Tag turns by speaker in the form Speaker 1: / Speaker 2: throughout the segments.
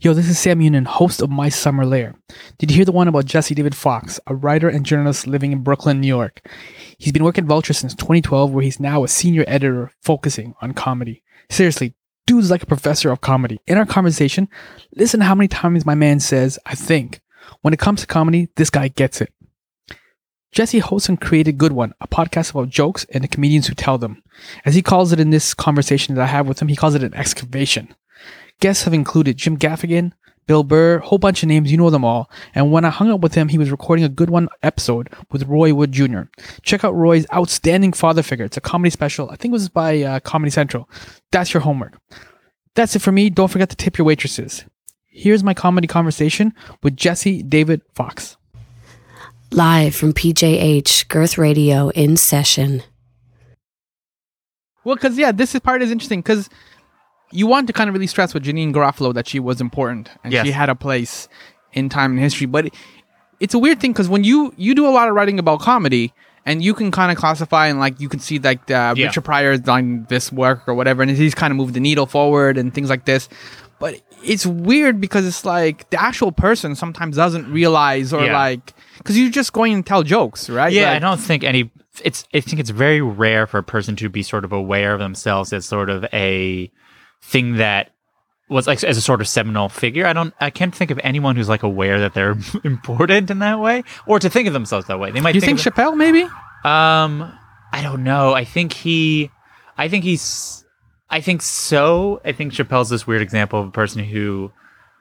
Speaker 1: Yo, this is Sam Younan, host of My Summer Lair. Did you hear the one about Jesse David Fox, a writer and journalist living in Brooklyn, New York? He's been working at Vulture since 2012, where he's now a senior editor focusing on comedy. Seriously, dude's like a professor of comedy. In our conversation, listen how many times my man says, I think. When it comes to comedy, this guy gets it. Jesse hosts and created Good One, a podcast about jokes and the comedians who tell them. As he calls it in this conversation that I have with him, he calls it an excavation. Guests have included Jim Gaffigan, Bill Burr, whole bunch of names, you know them all. And when I hung up with him, he was recording a Good One episode with Roy Wood Jr. Check out Roy's outstanding father figure. It's a comedy special. I think it was by uh, Comedy Central. That's your homework. That's it for me. Don't forget to tip your waitresses. Here's my comedy conversation with Jesse David Fox.
Speaker 2: Live from PJH Girth Radio in session.
Speaker 1: Well, because yeah, this is part is interesting because you want to kind of really stress with Janeane Garofalo that she was important and
Speaker 3: Yes.
Speaker 1: she had a place in time and history. But it, it's a weird thing because when you you do a lot of writing about comedy and you can kind of classify and like you can see like uh,
Speaker 3: Yeah.
Speaker 1: Richard Pryor has done this work or whatever, and he's kind of moved the needle forward and things like this. But it's weird because it's like the actual person sometimes doesn't realize or
Speaker 3: Yeah.
Speaker 1: like because you're just going and tell jokes, right?
Speaker 3: Yeah, I don't think any. It's. I think it's very rare for a person to be sort of aware of themselves as sort of a thing that was like as a sort of seminal figure. I don't. I can't think of anyone who's like aware that they're important in that way, or to think of themselves that way. They might.
Speaker 1: You think
Speaker 3: of,
Speaker 1: Chappelle maybe?
Speaker 3: Um, I don't know. I think he. I think he's. I think so. I think Chappelle's this weird example of a person who,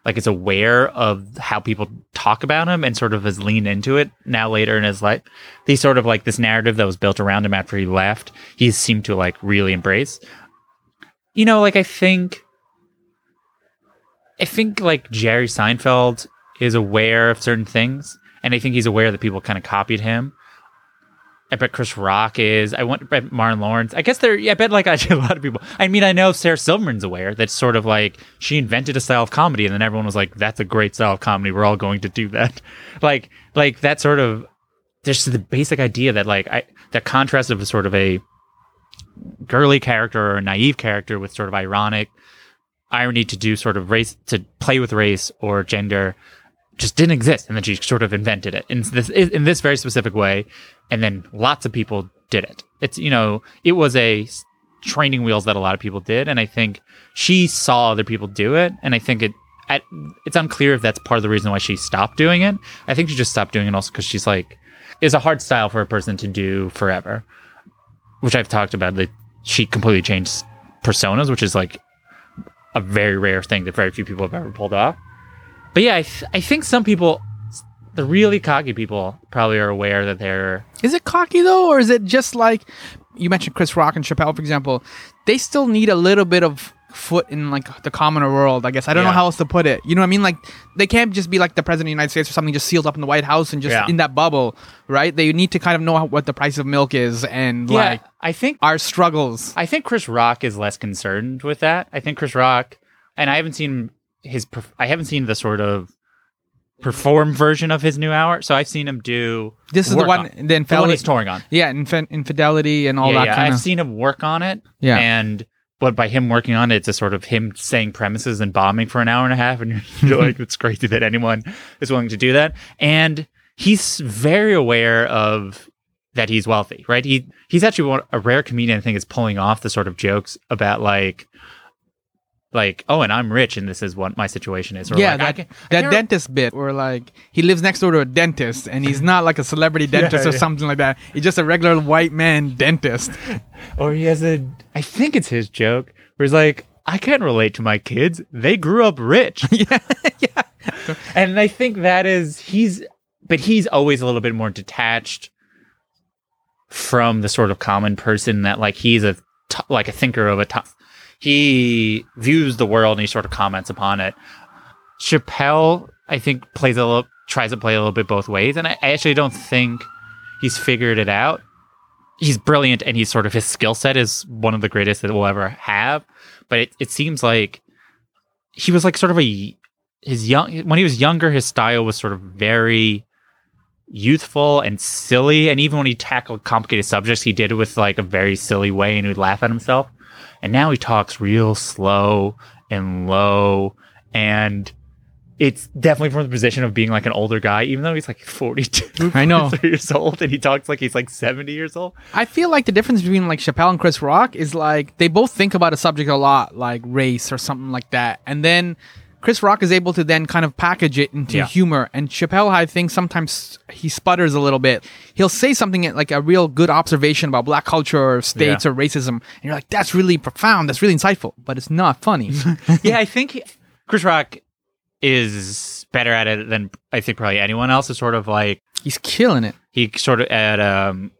Speaker 3: like, is aware of how people talk about him and sort of has leaned into it now later in his life. He's sort of like this narrative that was built around him after he left. He seemed to like really embrace. You know, like I think. I think like Jerry Seinfeld is aware of certain things, and I think he's aware that people kind of copied him. I bet Chris Rock is. I want. Martin Lawrence. I guess they're. Yeah, I bet like actually a lot of people. I mean, I know Sarah Silverman's aware. That's sort of like she invented a style of comedy, and then everyone was like, "That's a great style of comedy. We're all going to do that." Like, like that sort of. There's the basic idea that like I that contrast of a sort of a girly character or a naive character with sort of ironic irony to do sort of race to play with race or gender just didn't exist. And then she sort of invented it in this in this very specific way. And then lots of people did it. It's you know it was a training wheels that a lot of people did. And i think she saw other people do it. And i think it at, it's unclear if that's part of the reason why she stopped doing it. I think she just stopped doing it also because she's like it's a hard style for a person to do forever which i've talked about that she completely changed personas which is like a very rare thing that very few people have ever pulled off but yeah, I, th- I think some people, the really cocky people, probably are aware that they're.
Speaker 1: Is it cocky though, or is it just like you mentioned Chris Rock and Chappelle, for example? They still need a little bit of foot in like the commoner world, I guess. I don't know how else to put it. You know what I mean? Like they can't just be like the president of the United States or something, just sealed up in the White House and just
Speaker 3: Yeah.
Speaker 1: in that bubble, right? They need to kind of know how, what the price of milk is and like
Speaker 3: I think
Speaker 1: our struggles.
Speaker 3: I think Chris Rock is less concerned with that. I think Chris Rock, and I haven't seen his. perf- I haven't seen the sort of perform version of his new hour. So I've seen him do.
Speaker 1: This is the one,
Speaker 3: on-
Speaker 1: the
Speaker 3: the one
Speaker 1: infidelity,
Speaker 3: he's touring on.
Speaker 1: yeah, inf- infidelity and all
Speaker 3: yeah,
Speaker 1: that
Speaker 3: yeah. I've
Speaker 1: of.
Speaker 3: seen him work on it.
Speaker 1: Yeah.
Speaker 3: and. But by him working on it, it's a sort of him saying premises and bombing for an hour and a half, and you're like, it's crazy that anyone is willing to do that. And he's very aware of that he's wealthy, right? He he's actually one, a rare comedian I think is pulling off the sort of jokes about like like oh and I'm rich and this is what my situation is. Or
Speaker 1: yeah,
Speaker 3: like, I
Speaker 1: that,
Speaker 3: can- I
Speaker 1: that dentist bit where like he lives next door to a dentist and he's not like a celebrity dentist or
Speaker 3: yeah.
Speaker 1: something like that. He's just a regular white man dentist.
Speaker 3: or he has a I think it's his joke where he's like I can't relate to my kids. They grew up rich.
Speaker 1: yeah, yeah.
Speaker 3: and I think that is he's but he's always a little bit more detached from the sort of common person that like he's a t- like a thinker of a t- he views the world and he sort of comments upon it. Chappelle, I think, plays a little tries to play a little bit both ways, and I, actually don't think he's figured it out. He's brilliant, and he's sort of his skill set is one of the greatest that we'll ever have. But it, it seems like he was like sort of a his young when he was younger, his style was sort of very youthful and silly. And even when he tackled complicated subjects, he did it with like a very silly way and he would laugh at himself. And now he talks real slow and low and it's definitely from the position of being like an older guy, even though he's like 42
Speaker 1: I know.
Speaker 3: 43 years old and he talks like he's like 70 years old.
Speaker 1: I feel like the difference between like Chappelle and Chris Rock is like they both think about a subject a lot, like race or something like that, and then Chris Rock is able to then kind of package it into
Speaker 3: Yeah.
Speaker 1: humor. And Chappelle, I think sometimes he sputters a little bit. He'll say something like a real good observation about black culture or states
Speaker 3: Yeah.
Speaker 1: or racism, and you're like, that's really profound, that's really insightful, but it's not funny.
Speaker 3: yeah, I think Chris Rock is better at it than I think probably anyone else. Is sort of like
Speaker 1: He's killing it.
Speaker 3: he sort of at um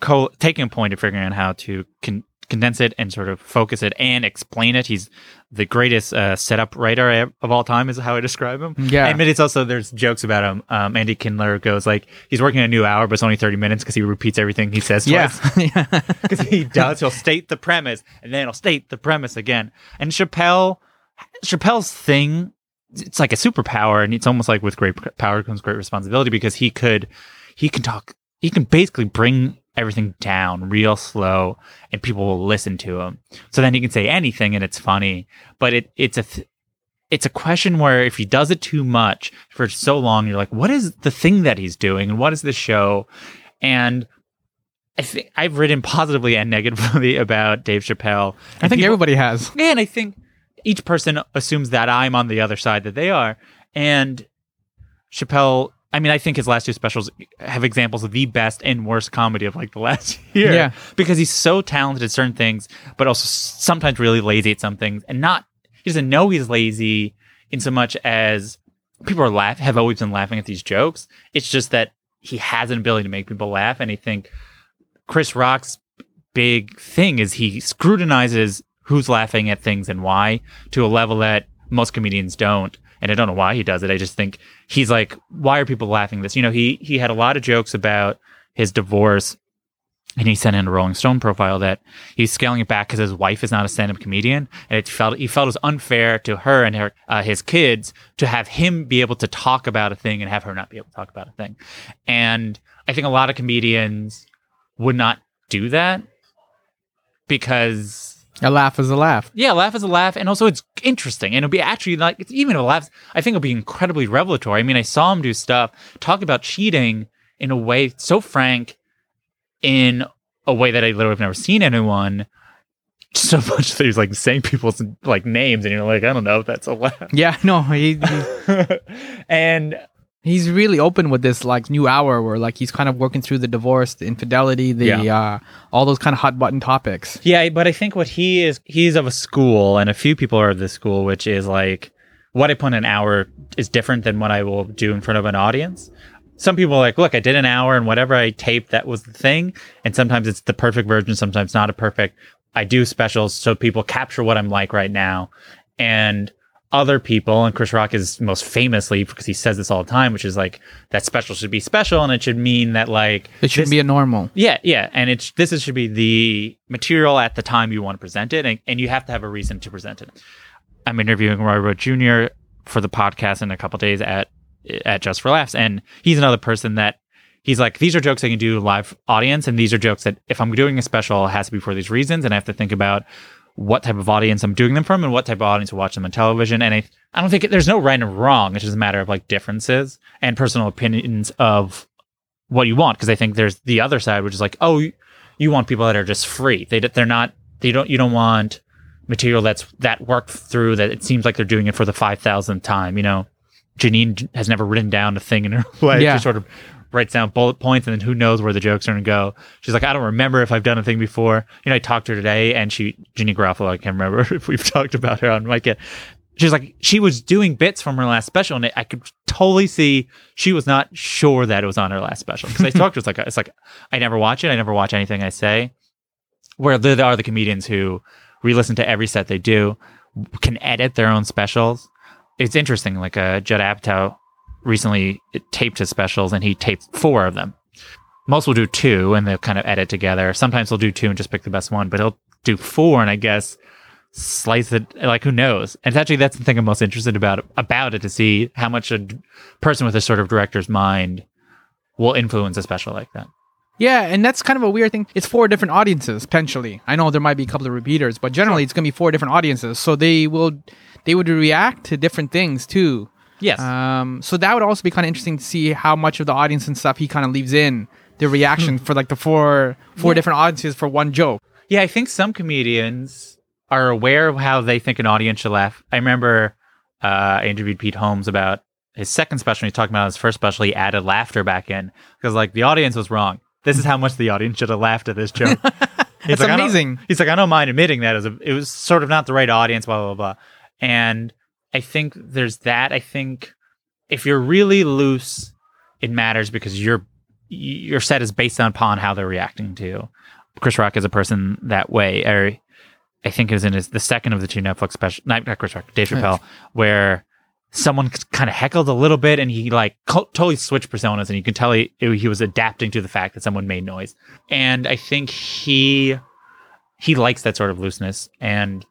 Speaker 3: co- taking a point of figuring out how to con- condense it and sort of focus it and explain it. He's the greatest uh, setup writer of all time, is how I describe him.
Speaker 1: Yeah.
Speaker 3: and it's also there's jokes about him. Um, Andy Kindler goes like he's working a new hour, but it's only thirty minutes because he repeats everything he says
Speaker 1: Yeah.
Speaker 3: twice. because he does. He'll state the premise and then he'll state the premise again. And Chappelle, Chappelle's thing, it's like a superpower, and it's almost like with great power comes great responsibility because he could, he can talk, he can basically bring everything down real slow, and people will listen to him. So then he can say anything, and it's funny. But it it's a th- it's a question where if he does it too much for so long, you're like, what is the thing that he's doing, and what is the show? And I think I've written positively and negatively about Dave Chappelle.
Speaker 1: I think
Speaker 3: people-
Speaker 1: everybody has.
Speaker 3: yeah, and I think each person assumes that I'm on the other side that they are. And Chappelle, I mean, I think his last two specials have examples of the best and worst comedy of like the last year.
Speaker 1: Yeah.
Speaker 3: Because he's so talented at certain things, but also sometimes really lazy at some things. And not, he doesn't know he's lazy in so much as people are laugh have always been laughing at these jokes. It's just that he has an ability to make people laugh. And I think Chris Rock's big thing is he scrutinizes who's laughing at things and why to a level that most comedians don't. And I don't know why he does it. I just think he's like, why are people laughing this? You know, he he had a lot of jokes about his divorce. And he sent in a Rolling Stone profile that he's scaling it back because his wife is not a stand-up comedian, and it felt he felt it was unfair to her and her uh, his kids to have him be able to talk about a thing and have her not be able to talk about a thing. And I think a lot of comedians would not do that because
Speaker 1: A laugh is a laugh.
Speaker 3: yeah, laugh is a laugh, and also it's interesting, and it'll be actually like it's even a laugh. I think it'll be incredibly revelatory. I mean, I saw him do stuff talk about cheating in a way so frank, in a way that I literally have never seen anyone. So much that he's like saying people's like names, and you're like, I don't know if that's a laugh.
Speaker 1: Yeah, no, he, he
Speaker 3: and
Speaker 1: he's really open with this like new hour where like he's kind of working through the divorce, the infidelity, the uh all those kind of hot button topics.
Speaker 3: Yeah, but I think what he is, he's of a school, and a few people are of this school, which is like what I put in an hour is different than what I will do in front of an audience. Some people are like, look, I did an hour, and whatever I taped, that was the thing. And sometimes it's the perfect version, sometimes not a perfect. I do specials so people capture what I'm like right now. And other people, and Chris Rock is most famously because he says this all the time, which is like that special should be special, and it should mean that like
Speaker 1: It shouldn't
Speaker 3: this-
Speaker 1: be a normal.
Speaker 3: yeah, yeah, and it's this is, should be the material at the time you want to present it, and, and you have to have a reason to present it. I'm interviewing Roy Wood Jr. for the podcast in a couple days at at Just for Laughs, and he's another person that he's like, these are jokes I can do live audience, and these are jokes that if I'm doing a special, it has to be for these reasons, and I have to think about what type of audience I'm doing them from and what type of audience will watch them on television. And I, I don't think it, there's no right and wrong. It's just a matter of like differences and personal opinions of what you want. Cause I think there's the other side, which is like, oh, you, you want people that are just free. They, they're not, they don't, you don't want material that's that worked through that it seems like they're doing it for the 5,000th time. You know, Janeane has never written down a thing in her life.
Speaker 1: Yeah.
Speaker 3: She sort of writes down bullet points and then who knows where the jokes are going to go. She's like, I don't remember if I've done a thing before. You know, I talked to her today and she, Janeane Garofalo, I can't remember if we've talked about her on mic yet. She's like, she was doing bits from her last special and I could totally see she was not sure that it was on her last special. Because I talked to her, it's like, it's like, I never watch it. I never watch anything I say. Where there are the comedians who re-listen to every set they do, can edit their own specials. It's interesting. Like uh, Judd Apatow recently taped his specials, and he taped four of them. Most will do two, and they'll kind of edit together. Sometimes they'll do two and just pick the best one, but he'll do four, and I guess slice it. Like who knows? And actually, that's the thing I'm most interested about about it to see how much a person with a sort of director's mind will influence a special like that.
Speaker 1: Yeah, and that's kind of a weird thing. It's four different audiences potentially. I know there might be a couple of repeaters, but generally it's gonna be four different audiences. So they will they would react to different things too.
Speaker 3: Yes.
Speaker 1: Um, so that would also be kind of interesting to see how much of the audience and stuff he kind of leaves in the reaction for like the four four
Speaker 3: Yeah.
Speaker 1: different audiences for one joke.
Speaker 3: Yeah, I think some comedians are aware of how they think an audience should laugh. I remember uh, I interviewed Pete Holmes about his second special. He talking about his first special. He added laughter back in because like the audience was wrong. This is how much the audience should have laughed at this joke.
Speaker 1: It's
Speaker 3: like,
Speaker 1: amazing.
Speaker 3: He's like, I don't mind admitting that as a, it was sort of not the right audience, blah blah blah. And I think there's that. I think if you're really loose, it matters because your your set is based upon how they're reacting to you. Chris Rock is a person that way. Or I think it was in his the second of the two Netflix special, not, not Chris Rock, Dave Chappelle, where someone kind of heckled a little bit and he like totally switched personas and you can tell he, he was adapting to the fact that someone made noise. And I think he he likes that sort of looseness and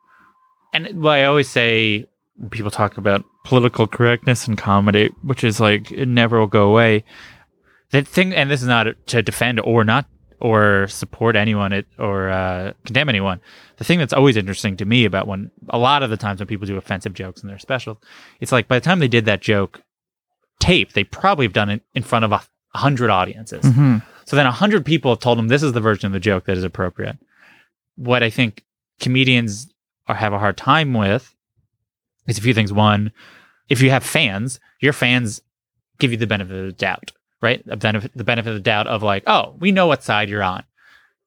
Speaker 3: and what I always say people talk about political correctness in comedy, which is like it never will go away. The thing, and this is not to defend or not or support anyone it, or uh, condemn anyone. The thing that's always interesting to me about when a lot of the times when people do offensive jokes in their specials, it's like by the time they did that joke tape, they probably have done it in front of a a hundred audiences.
Speaker 1: Mm-hmm.
Speaker 3: So then a hundred people have told them this is the version of the joke that is appropriate. What I think comedians are have a hard time with is a few things. One, if you have fans, your fans give you the benefit of the doubt, right? The benefit, the benefit of the doubt of like, oh, we know what side you're on.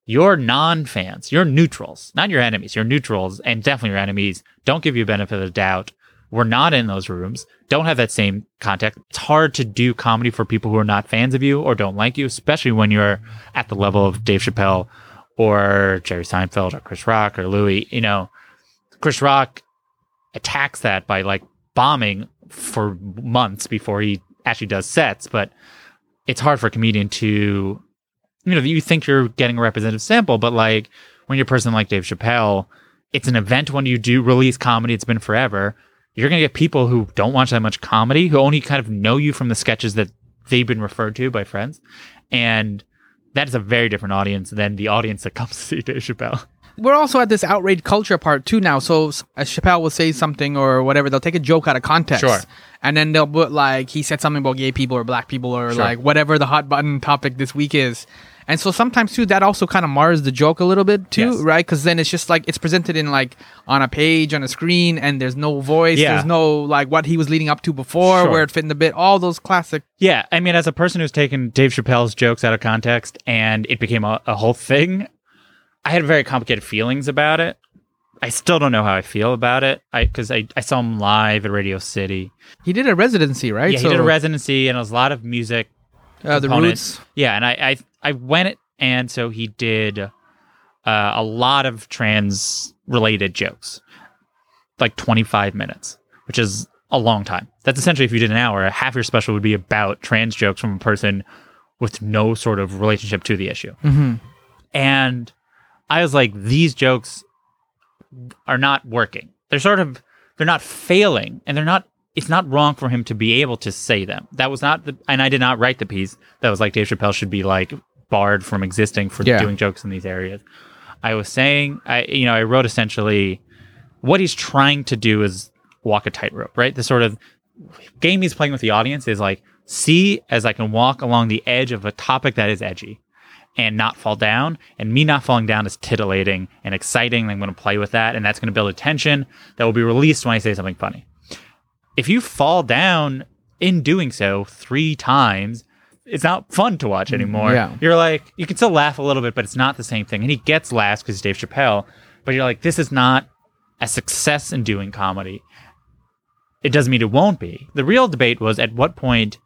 Speaker 3: Your non-fans, your neutrals, not your enemies, your neutrals, and definitely your enemies, don't give you a benefit of the doubt. We're not in those rooms, don't have that same contact. It's hard to do comedy for people who are not fans of you or don't like you, especially when you're at the level of Dave Chappelle or Jerry Seinfeld or Chris Rock or Louis. You know, Chris Rock attacks that by like bombing for months before he actually does sets, but it's hard for a comedian to, you know, you think you're getting a representative sample, but like when you're a person like Dave Chappelle, it's an event when you do release comedy. It's been forever. You're going to get people who don't watch that much comedy, who only kind of know you from the sketches that they've been referred to by friends. And that is a very different audience than the audience that comes to see Dave Chappelle.
Speaker 1: We're also at this outrage culture part too now. So as Chappelle will say something or whatever, they'll take a joke out of context.
Speaker 3: Sure.
Speaker 1: And then they'll put like he said something about gay people or black people or
Speaker 3: Sure.
Speaker 1: like whatever the hot button topic this week is. And so sometimes too that also kind of mars the joke a little bit too,
Speaker 3: Yes.
Speaker 1: right? Because then it's just like it's presented in like on a page on a screen, and there's no voice,
Speaker 3: Yeah.
Speaker 1: there's no like what he was leading up to before,
Speaker 3: Sure.
Speaker 1: where it fit in the bit, all those classic.
Speaker 3: Yeah, I mean, as a person who's taken Dave Chappelle's jokes out of context and it became a, a whole thing, I had very complicated feelings about it. I still don't know how I feel about it. I because I, I saw him live at Radio City.
Speaker 1: He did a residency, right?
Speaker 3: Yeah, he did a residency and it was a lot of music.
Speaker 1: uh, the roots.
Speaker 3: Yeah, and I I, I went and so he did uh, a lot of trans related jokes, like twenty five minutes, which is a long time. That's essentially if you did an hour, half your special would be about trans jokes from a person with no sort of relationship to the issue.
Speaker 1: Mm-hmm.
Speaker 3: And I was like, these jokes are not working. They're sort of they're not failing, and they're not. It's not wrong for him to be able to say them. That was not the, and I did not write the piece that was like Dave Chappelle should be like barred from existing for
Speaker 1: Yeah.
Speaker 3: doing jokes in these areas. I was saying, I you know, I wrote essentially what he's trying to do is walk a tightrope, right? The sort of game he's playing with the audience is like see as I can walk along the edge of a topic that is edgy and not fall down. And me not falling down is titillating and exciting. I'm going to play with that, and that's going to build a tension that will be released when I say something funny. If you fall down in doing so three times, it's not fun to watch mm, anymore.
Speaker 1: yeah.
Speaker 3: You're like, you can still laugh a little bit, but it's not the same thing. And he gets laughs because he's Dave Chappelle, but you're like, this is not a success in doing comedy. It doesn't mean it won't be. The real debate was at what point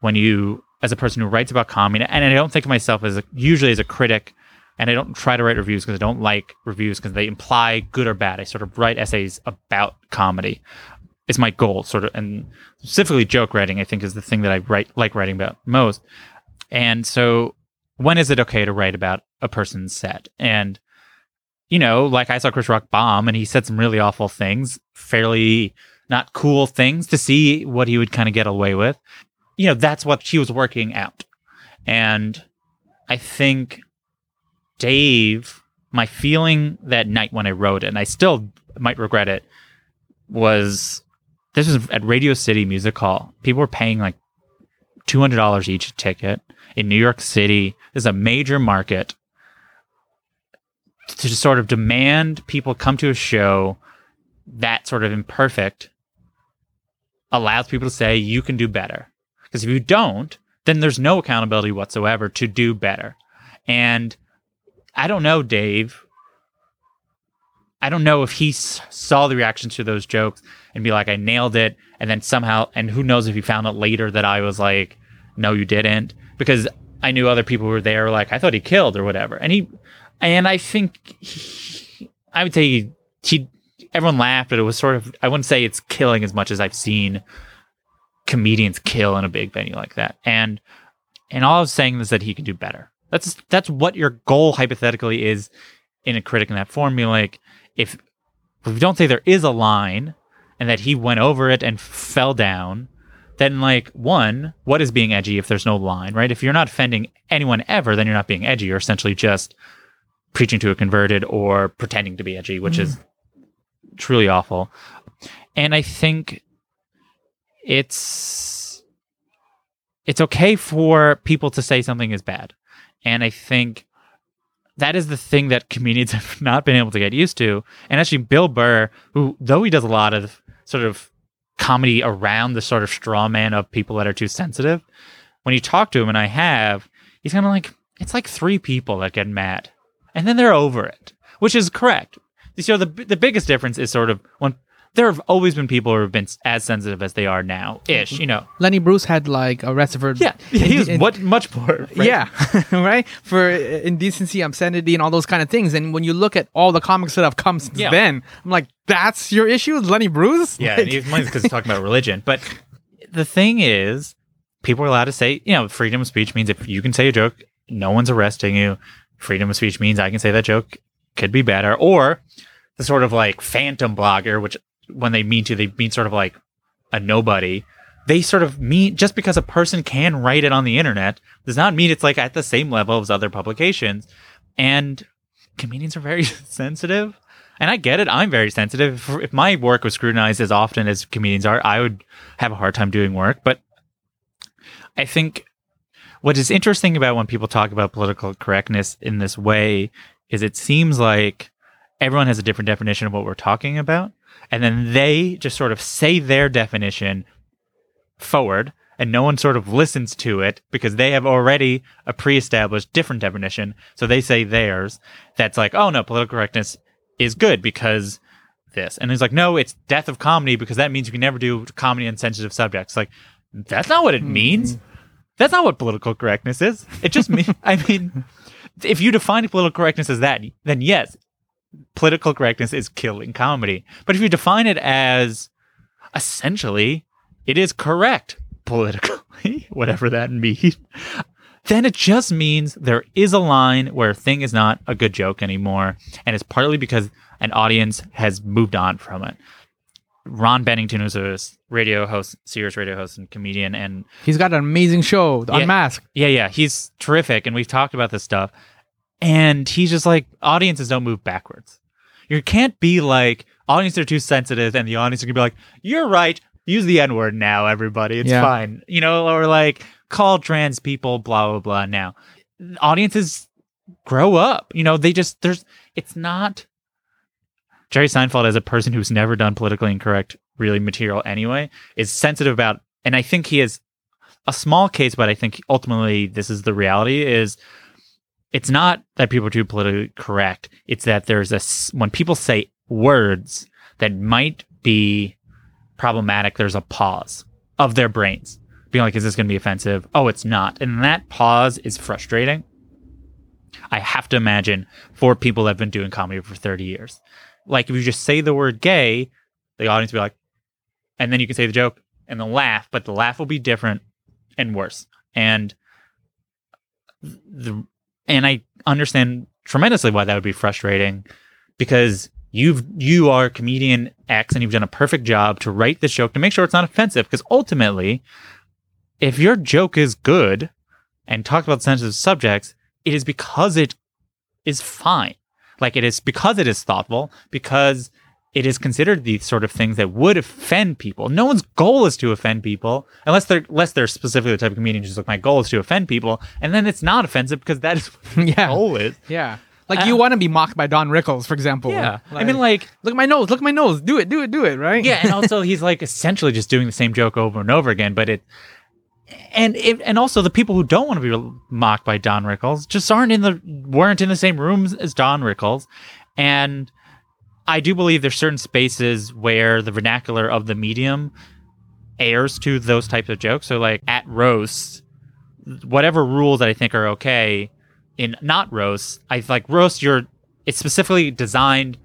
Speaker 3: when you as a person who writes about comedy and i don't think of myself as a, usually as a critic and i don't try to write reviews because i don't like reviews because they imply good or bad. I sort of write essays about comedy. Is my goal sort of and specifically joke writing i think is the thing that i write like writing about most. And so when is it okay to write about a person's set? And you know like i saw chris rock bomb and he said some really awful things fairly not cool things to see what he would kind of get away with you know that's what she was working out and i think dave my feeling that night when i wrote it and i still might regret it was this was at Radio City Music Hall. People were paying like two hundred dollars each ticket in New York City. This is a major market to sort of demand people come to a show that sort of imperfect allows people to say you can do better. Because if you don't, then there's no accountability whatsoever to do better. And I don't know, Dave. I don't know if he s- saw the reactions to those jokes and be like, I nailed it. And then somehow, and who knows if he found out later that I was like, no, you didn't. Because I knew other people were there, like, I thought he killed or whatever. And he, and I think he, I would say he, he, everyone laughed, but it was sort of, I wouldn't say it's killing as much as I've seen comedians kill in a big venue like that. And, and all I was saying is that he can do better. That's, that's what your goal hypothetically is in a critic in that formula. Like, if, if we don't say there is a line and that he went over it and fell down, then like one, what is being edgy if there's no line, right? If you're not offending anyone ever, then you're not being edgy. You're essentially just preaching to a converted or pretending to be edgy, which mm-hmm. is truly awful. And I think it's it's okay for people to say something is bad. And I think that is the thing that comedians have not been able to get used to. And actually, Bill Burr, who though he does a lot of sort of comedy around the sort of straw man of people that are too sensitive, when you talk to him, and I have, he's kind of like, it's like three people that get mad, and then they're over it, which is correct. So the the biggest difference is sort of when there have always been people who have been as sensitive as they are now, ish. You know,
Speaker 1: Lenny Bruce had like a rest
Speaker 3: yeah, he was what much more. right?
Speaker 1: Yeah, right. For uh, indecency, obscenity, and all those kind of things. And when you look at all the comics that have come since
Speaker 3: Yeah.
Speaker 1: then, I'm like, that's your issue, Lenny Bruce.
Speaker 3: Yeah,
Speaker 1: Like-
Speaker 3: and because he's talking about religion. But the thing is, people are allowed to say, you know, freedom of speech means if you can say a joke, no one's arresting you. Freedom of speech means I can say that joke could be better. Or the sort of like phantom blogger, which when they mean to, they mean sort of like a nobody. They sort of mean just because a person can write it on the internet does not mean it's like at the same level as other publications. And comedians are very sensitive. And I get it. I'm very sensitive. If, my work was scrutinized as often as comedians are, I would have a hard time doing work. But I think what is interesting about when people talk about political correctness in this way is it seems like everyone has a different definition of what we're talking about. And then they just sort of say their definition forward and no one sort of listens to it because they have already a pre-established different definition. So they say theirs. That's like, oh no, political correctness is good because this. And he's like, no, it's death of comedy because that means you can never do comedy on sensitive subjects. Like, that's not what it hmm. means. That's not what political correctness is. It just means, I mean, if you define political correctness as that, then yes, political correctness is killing comedy. But if you define it as essentially, it is correct politically, whatever that means, then it just means there is a line where a thing is not a good joke anymore. And it's partly because an audience has moved on from it. Ron Bennington, who's a radio host, serious radio host and comedian, and
Speaker 1: He's got an amazing show,
Speaker 3: Yeah.
Speaker 1: Unmasked.
Speaker 3: yeah, yeah, he's terrific, and we've talked about this stuff. And he's just like, audiences don't move backwards. You can't be like, audiences are too sensitive, and the audience are gonna be like, you're right, use the N word now, everybody, it's
Speaker 1: Yeah.
Speaker 3: fine. You know, or like, call trans people, blah, blah, blah now. Audiences grow up. You know, they just, there's, it's not. Jerry Seinfeld, as a person who's never done politically incorrect, really material anyway, is sensitive about, and I think he is a small case, but I think ultimately this is the reality is it's not that people are too politically correct. It's that there's a, when people say words that might be problematic, there's a pause of their brains being like, is this going to be offensive? Oh, it's not. And that pause is frustrating. I have to imagine for people that have been doing comedy for 30 years. Like if you just say the word gay, the audience will be like, and then you can say the joke and they'll laugh, but the laugh will be different and worse. And the and I understand tremendously why that would be frustrating because you've you are comedian X and you've done a perfect job to write the joke to make sure it's not offensive because ultimately if your joke is good and talks about sensitive subjects, it is because it is fine. Like it is because it is thoughtful, because it is considered the sort of things that would offend people. No one's goal is to offend people, unless they're unless they're specifically the type of comedian who's like, my goal is to offend people, and then it's not offensive because that is what
Speaker 1: Yeah.
Speaker 3: the goal is.
Speaker 1: Yeah. Like
Speaker 3: Uh,
Speaker 1: you want to be mocked by Don Rickles, for example.
Speaker 3: Yeah, I mean, like,
Speaker 1: look at my nose, look at my nose, do it, do it, do it, right?
Speaker 3: yeah, and also he's like essentially just doing the same joke over and over again, but it. And it, and also the people who don't want to be mocked by Don Rickles just aren't in the weren't in the same rooms as Don Rickles, and I do believe there's certain spaces where the vernacular of the medium airs to those types of jokes. So like at roasts, whatever rules that I think are okay in not roasts, I like roast. You're it's specifically designed.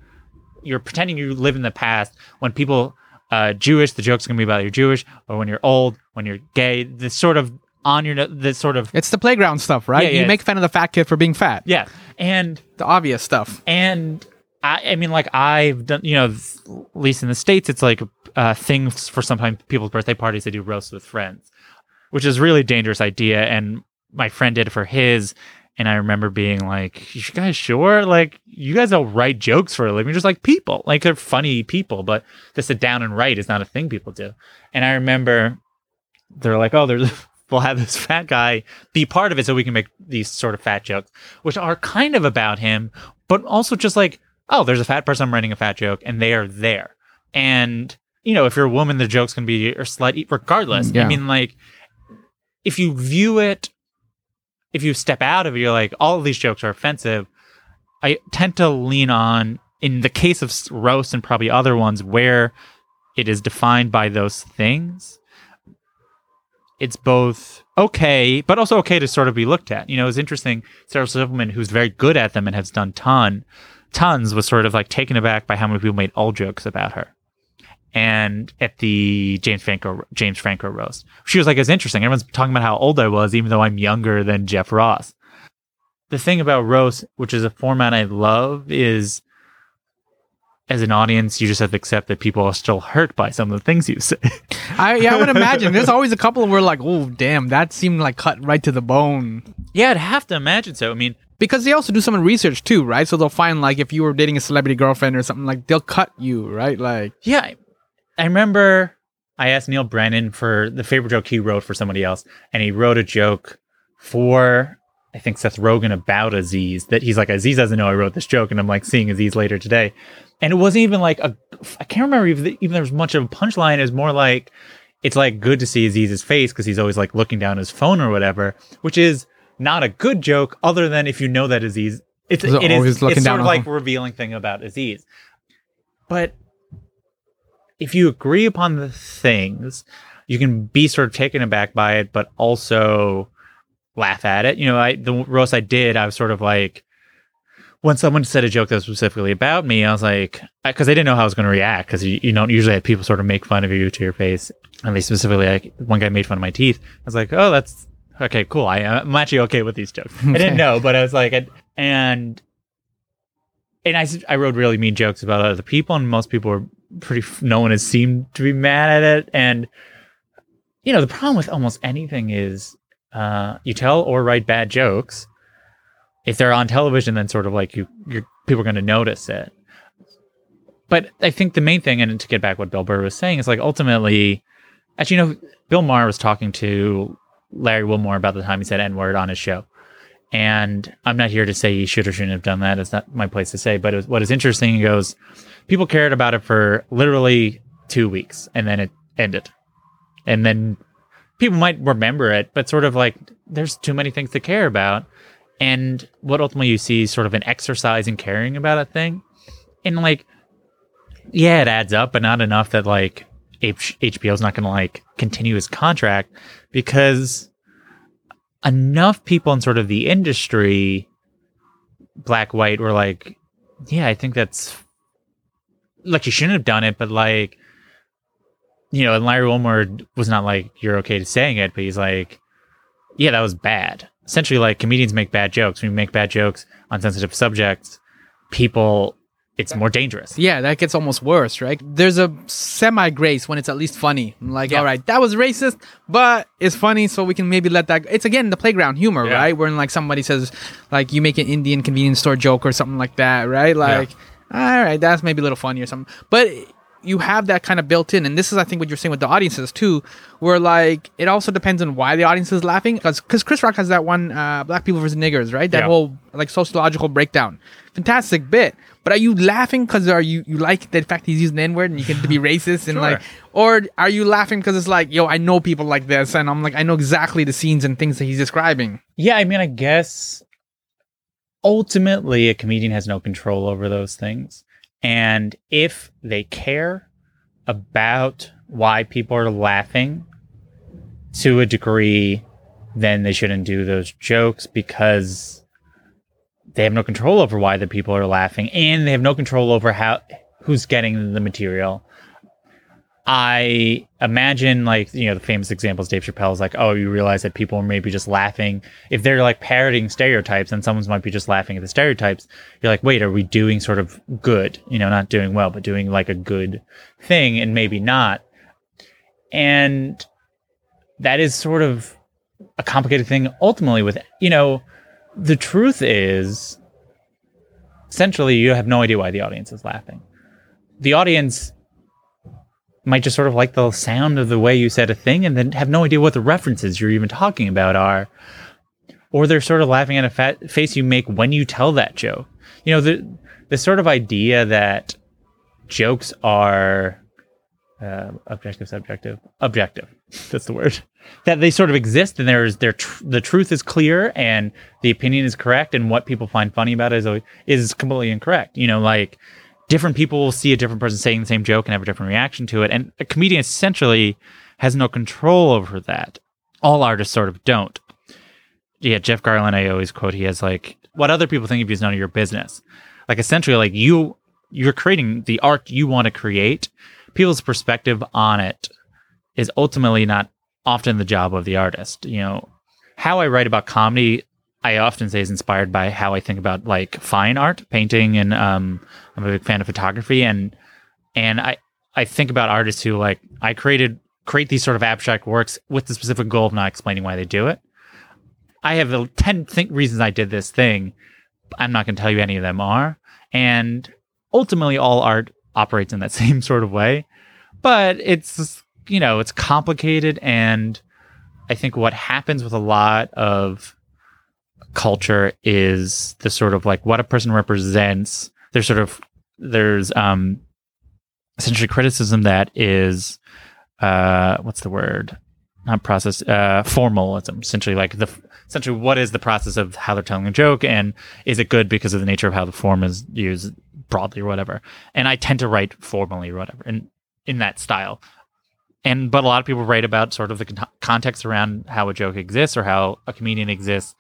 Speaker 3: You're pretending you live in the past. When people uh, Jewish, the joke's gonna be about you're Jewish, or when you're old, when you're gay. This sort of on your this sort of
Speaker 1: It's the playground stuff, right?
Speaker 3: Yeah, yeah.
Speaker 1: You make fun of the fat kid for being fat.
Speaker 3: yeah, and
Speaker 1: The obvious stuff.
Speaker 3: and I, I mean, like I've done, you know, at least in the states, it's like uh, things for sometimes people's birthday parties. They do roasts with friends, which is really dangerous idea. And my friend did it for his, and I remember being like, "You guys sure? Like, you guys don't write jokes for a living, You're just like people. Like they're funny people, but to sit down and write is not a thing people do." And I remember they're like, "Oh, there's." We'll have this fat guy be part of it so we can make these sort of fat jokes, which are kind of about him, but also just like, oh, there's a fat person I'm writing a fat joke, and they are there. And you know, if you're a woman, the jokes gonna be or slight regardless.
Speaker 1: Mm, yeah.
Speaker 3: I mean, like, if you view it, if you step out of it, you're like, all of these jokes are offensive. I tend to lean on, in the case of roast and probably other ones, where it is defined by those things. It's both okay, but also okay to sort of be looked at. You know, it's interesting. Sarah Silverman, who's very good at them and has done ton, tons, was sort of like taken aback by how many people made all jokes about her. And at the James Franco James Franco roast, she was like, "It's interesting. Everyone's talking about how old I was, even though I'm younger than Jeff Ross." The thing about roast, which is a format I love, is as an audience, you just have to accept that people are still hurt by some of the things you say.
Speaker 1: I yeah, I would imagine. There's always a couple where like, oh damn, that seemed like cut right to the bone.
Speaker 3: yeah, I'd have to imagine so. I mean,
Speaker 1: Because they also do some research too, right? So they'll find like if you were dating a celebrity girlfriend or something, like they'll cut you, right? Like
Speaker 3: Yeah, I- remember I asked Neal Brennan for the favorite joke he wrote for somebody else, and he wrote a joke for I think Seth Rogen about Aziz that he's like Aziz doesn't know I wrote this joke, and I'm like seeing Aziz later today, and it wasn't even like a I can't remember if even there was much of a punchline. It was more like it's like good to see Aziz's face because he's always like looking down his phone or whatever, which is not a good joke other than if you know that Aziz. It's
Speaker 1: He's
Speaker 3: it
Speaker 1: always
Speaker 3: is
Speaker 1: looking
Speaker 3: it's sort of like revealing thing about Aziz, but if you agree upon the things, you can be sort of taken aback by it, but also laugh at it. You know, I the roast I did, I was sort of like, when someone said a joke that was specifically about me, I was like, because I, didn't know how I was going to react, because you, you don't usually have people sort of make fun of you to your face. And they specifically, like, one guy made fun of my teeth. I was like, oh, that's okay, cool. I, I'm actually okay with these jokes. I didn't know, but I was like, I, and and I wrote really mean jokes about other people, and most people were pretty. No one has seemed to be mad at it, and you know the problem with almost anything is uh, you tell or write bad jokes. If they're on television, then sort of like you, you're, people are going to notice it. But I think the main thing, and to get back what Bill Burr was saying, is like ultimately, as you know, Bill Maher was talking to Larry Wilmore about the time he said N word on his show. And I'm not here to say he should or shouldn't have done that. It's not my place to say. But was, what is interesting, he goes, people cared about it for literally two weeks and then it ended. And then people might remember it, but sort of like there's too many things to care about. And what ultimately you see is sort of an exercise in caring about a thing. And like, yeah, it adds up, but not enough that like H- HBO's not going to like continue his contract because enough people in sort of the industry, black, white, were like, yeah, I think that's like you shouldn't have done it, but like, you know, and Larry Wilmore was not like, you're okay to saying it, but he's like, yeah, that was bad. Essentially, like comedians make bad jokes. When you make bad jokes on sensitive subjects, people, it's more dangerous.
Speaker 1: yeah, that gets almost worse, right? There's a semi grace when it's at least funny. I'm like,
Speaker 3: Yeah.
Speaker 1: all right, that was racist, but it's funny, so we can maybe let that. It's again the playground humor,
Speaker 3: Yeah.
Speaker 1: right? When like somebody says, like you make an Indian convenience store joke or something like that, right? Like, all right, that's maybe a little funny or something. But you have that kind of built in, and this is, I think, what you're saying with the audiences too, where like it also depends on why the audience is laughing. Because Chris Rock has that one, uh, Black People versus Niggers, right? That
Speaker 3: Yeah.
Speaker 1: whole like sociological breakdown, fantastic bit. But are you laughing because are you you like the fact he's using the N word and you can be racist and
Speaker 3: Sure.
Speaker 1: like, or are you laughing because it's like, yo, I know people like this, and I'm like, I know exactly the scenes and things that he's describing.
Speaker 3: Yeah, I mean, I guess ultimately a comedian has no control over those things. And if they care about why people are laughing to a degree, then they shouldn't do those jokes because they have no control over why the people are laughing and they have no control over how who's getting the material. I imagine like you know the famous examples Dave Chappelle's like oh you realize that people are maybe just laughing. If they're like parroting stereotypes and someone's might be just laughing at the stereotypes. You're like wait are we doing sort of good? You know not doing well but doing like a good thing and maybe not. And that is sort of a complicated thing ultimately with you know the truth is essentially you have no idea why the audience is laughing the audience might just sort of like the sound of the way you said a thing and then have no idea what the references you're even talking about are. Or they're sort of laughing at a fat face you make when you tell that joke. You know, the the sort of idea that jokes are uh, objective, subjective, objective. That's the word. That they sort of exist and there's their tr- the truth is clear and the opinion is correct and what people find funny about it is always- is completely incorrect. You know, like different people will see a different person saying the same joke and have a different reaction to it. And a comedian essentially has no control over that. All artists sort of don't. Yeah, Jeff Garlin, I always quote, he has like, what other people think of you is none of your business. Like essentially, like you, you're creating the art you want to create. People's perspective on it is ultimately not often the job of the artist. You know, how I write about comedy, I often say is inspired by how I think about like fine art, painting, and um, I'm a big fan of photography, and and I I think about artists who like I created create these sort of abstract works with the specific goal of not explaining why they do it. I have ten reasons I did this thing. I'm not going to tell you any of them are, and ultimately all art operates in that same sort of way, but it's you know it's complicated and I think what happens with a lot of culture is the sort of like what a person represents. There's sort of there's um essentially criticism that is uh what's the word? Not process uh formalism. Essentially like the essentially what is the process of how they're telling a joke and is it good because of the nature of how the form is used broadly or whatever. And I tend to write formally or whatever in in that style and but a lot of people write about sort of the con- context around how a joke exists or how a comedian exists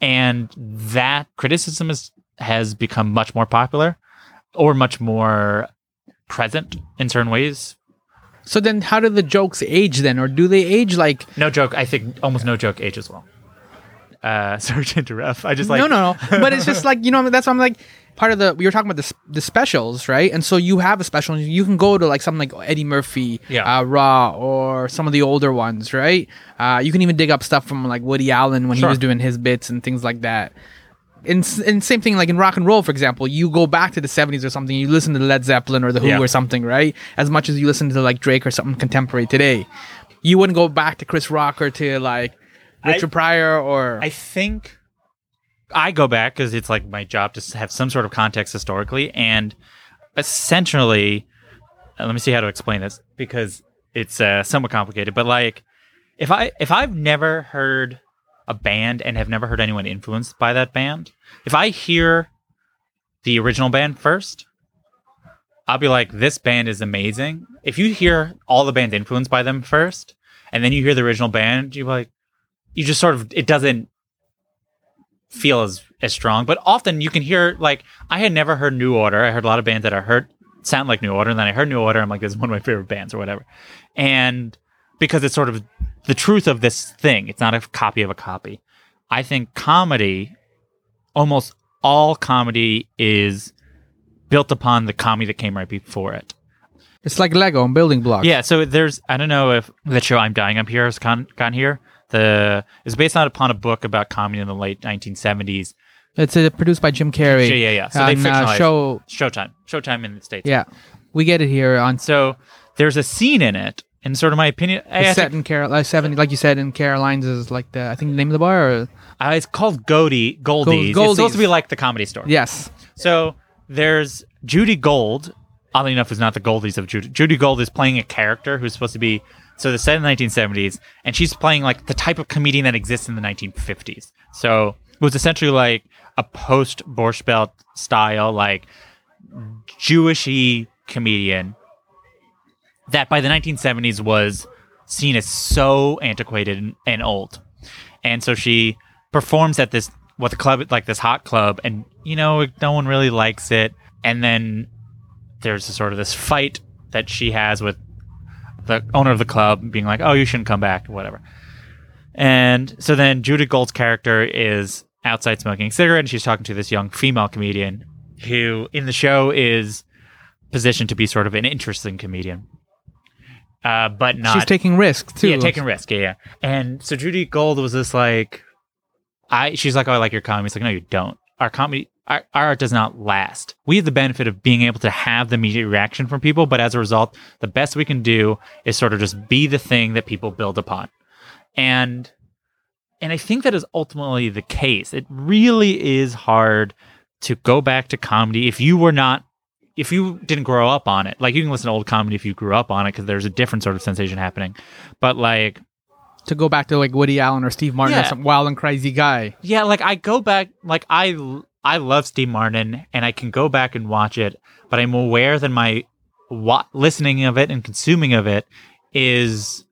Speaker 3: and that criticism is, has become much more popular or much more present in certain ways
Speaker 1: So then, how do the jokes age then, or do they age like?
Speaker 3: no joke i think almost no joke ages well uh sorry to interrupt i just like
Speaker 1: no, no, no. But it's just like you know that's why I'm like part of the we were talking about the the specials, right? And so you have a special, and you can go to like something like Eddie Murphy,
Speaker 3: Yeah.
Speaker 1: uh, Raw, or some of the older ones, right? Uh, you can even dig up stuff from like Woody Allen when
Speaker 3: Sure.
Speaker 1: he was doing his bits and things like that. And, and same thing like in rock and roll, for example, you go back to the 70s or something, you listen to Led Zeppelin or The Who
Speaker 3: Yeah.
Speaker 1: or something, right? As much as you listen to like Drake or something contemporary today. You wouldn't go back to Chris Rock or to like Richard Pryor or.
Speaker 3: I think I go back because it's like my job to have some sort of context historically, and essentially, uh, let me see how to explain this because it's uh, somewhat complicated. But like, if I if I've never heard a band and have never heard anyone influenced by that band, if I hear the original band first, I'll be like, this band is amazing. If you hear all the bands influenced by them first, and then you hear the original band, you're like, you just sort of it doesn't feel as as strong. But often you can hear like I had never heard New Order. I heard a lot of bands that I heard sound like New Order, and then I heard New Order. I'm like, this is one of my favorite bands or whatever. And because it's sort of the truth of this thing, it's not a copy of a copy. I think comedy, almost all comedy, is built upon the comedy that came right before it.
Speaker 1: It's like Lego and building blocks.
Speaker 3: Yeah, so there's I don't know if the show I'm Dying Up Here has gone, gone here. The is based on upon a book about comedy in the late 1970s.
Speaker 1: It's uh, produced by Jim Carrey.
Speaker 3: Yeah, yeah, yeah. So they
Speaker 1: on, uh, show.
Speaker 3: Showtime, Showtime in the states.
Speaker 1: Yeah, we get it here on
Speaker 3: So there's a scene in it, in sort of my opinion. I
Speaker 1: it's set in Carol, uh, seventy, like you said, in Caroline's is like the I think the name of the bar. Or,
Speaker 3: uh, it's called Goldie. Goldie's.
Speaker 1: Goldie's.
Speaker 3: It's supposed to be like the comedy store.
Speaker 1: yes,
Speaker 3: So there's Judy Gold. Oddly enough, is not the Goldies of Judy. Judy Gold is playing a character who's supposed to be so the set in the 1970s, and she's playing like the type of comedian that exists in the 1950s. So it was essentially like a post Borscht Belt style, like Jewishy comedian that by the 1970s was seen as so antiquated and, old. And so she performs at this what the club like this hot club and you know no one really likes it and then there's a sort of this fight that she has with the owner of the club being like oh you shouldn't come back whatever and so then Judy Gold's character is outside smoking a cigarette and she's talking to this young female comedian who in the show is positioned to be sort of an interesting comedian uh, but not
Speaker 1: she's taking risks too.
Speaker 3: yeah, taking risk. Yeah, yeah. And so Judy Gold was this like, I. She's like, oh, I like your comedy. It's like, no, you don't. Our comedy, our, our art does not last. We have the benefit of being able to have the immediate reaction from people, but as a result, the best we can do is sort of just be the thing that people build upon. And and I think that is ultimately the case. It really is hard to go back to comedy if you were not if you didn't grow up on it. Like you can listen to old comedy if you grew up on it because there's a different sort of sensation happening. But like
Speaker 1: to go back to like Woody Allen or Steve Martin or some wild and crazy guy.
Speaker 3: yeah, like I go back like I I love Steve Martin and I can go back and watch it, but I'm aware that my wa- listening of it and consuming of it is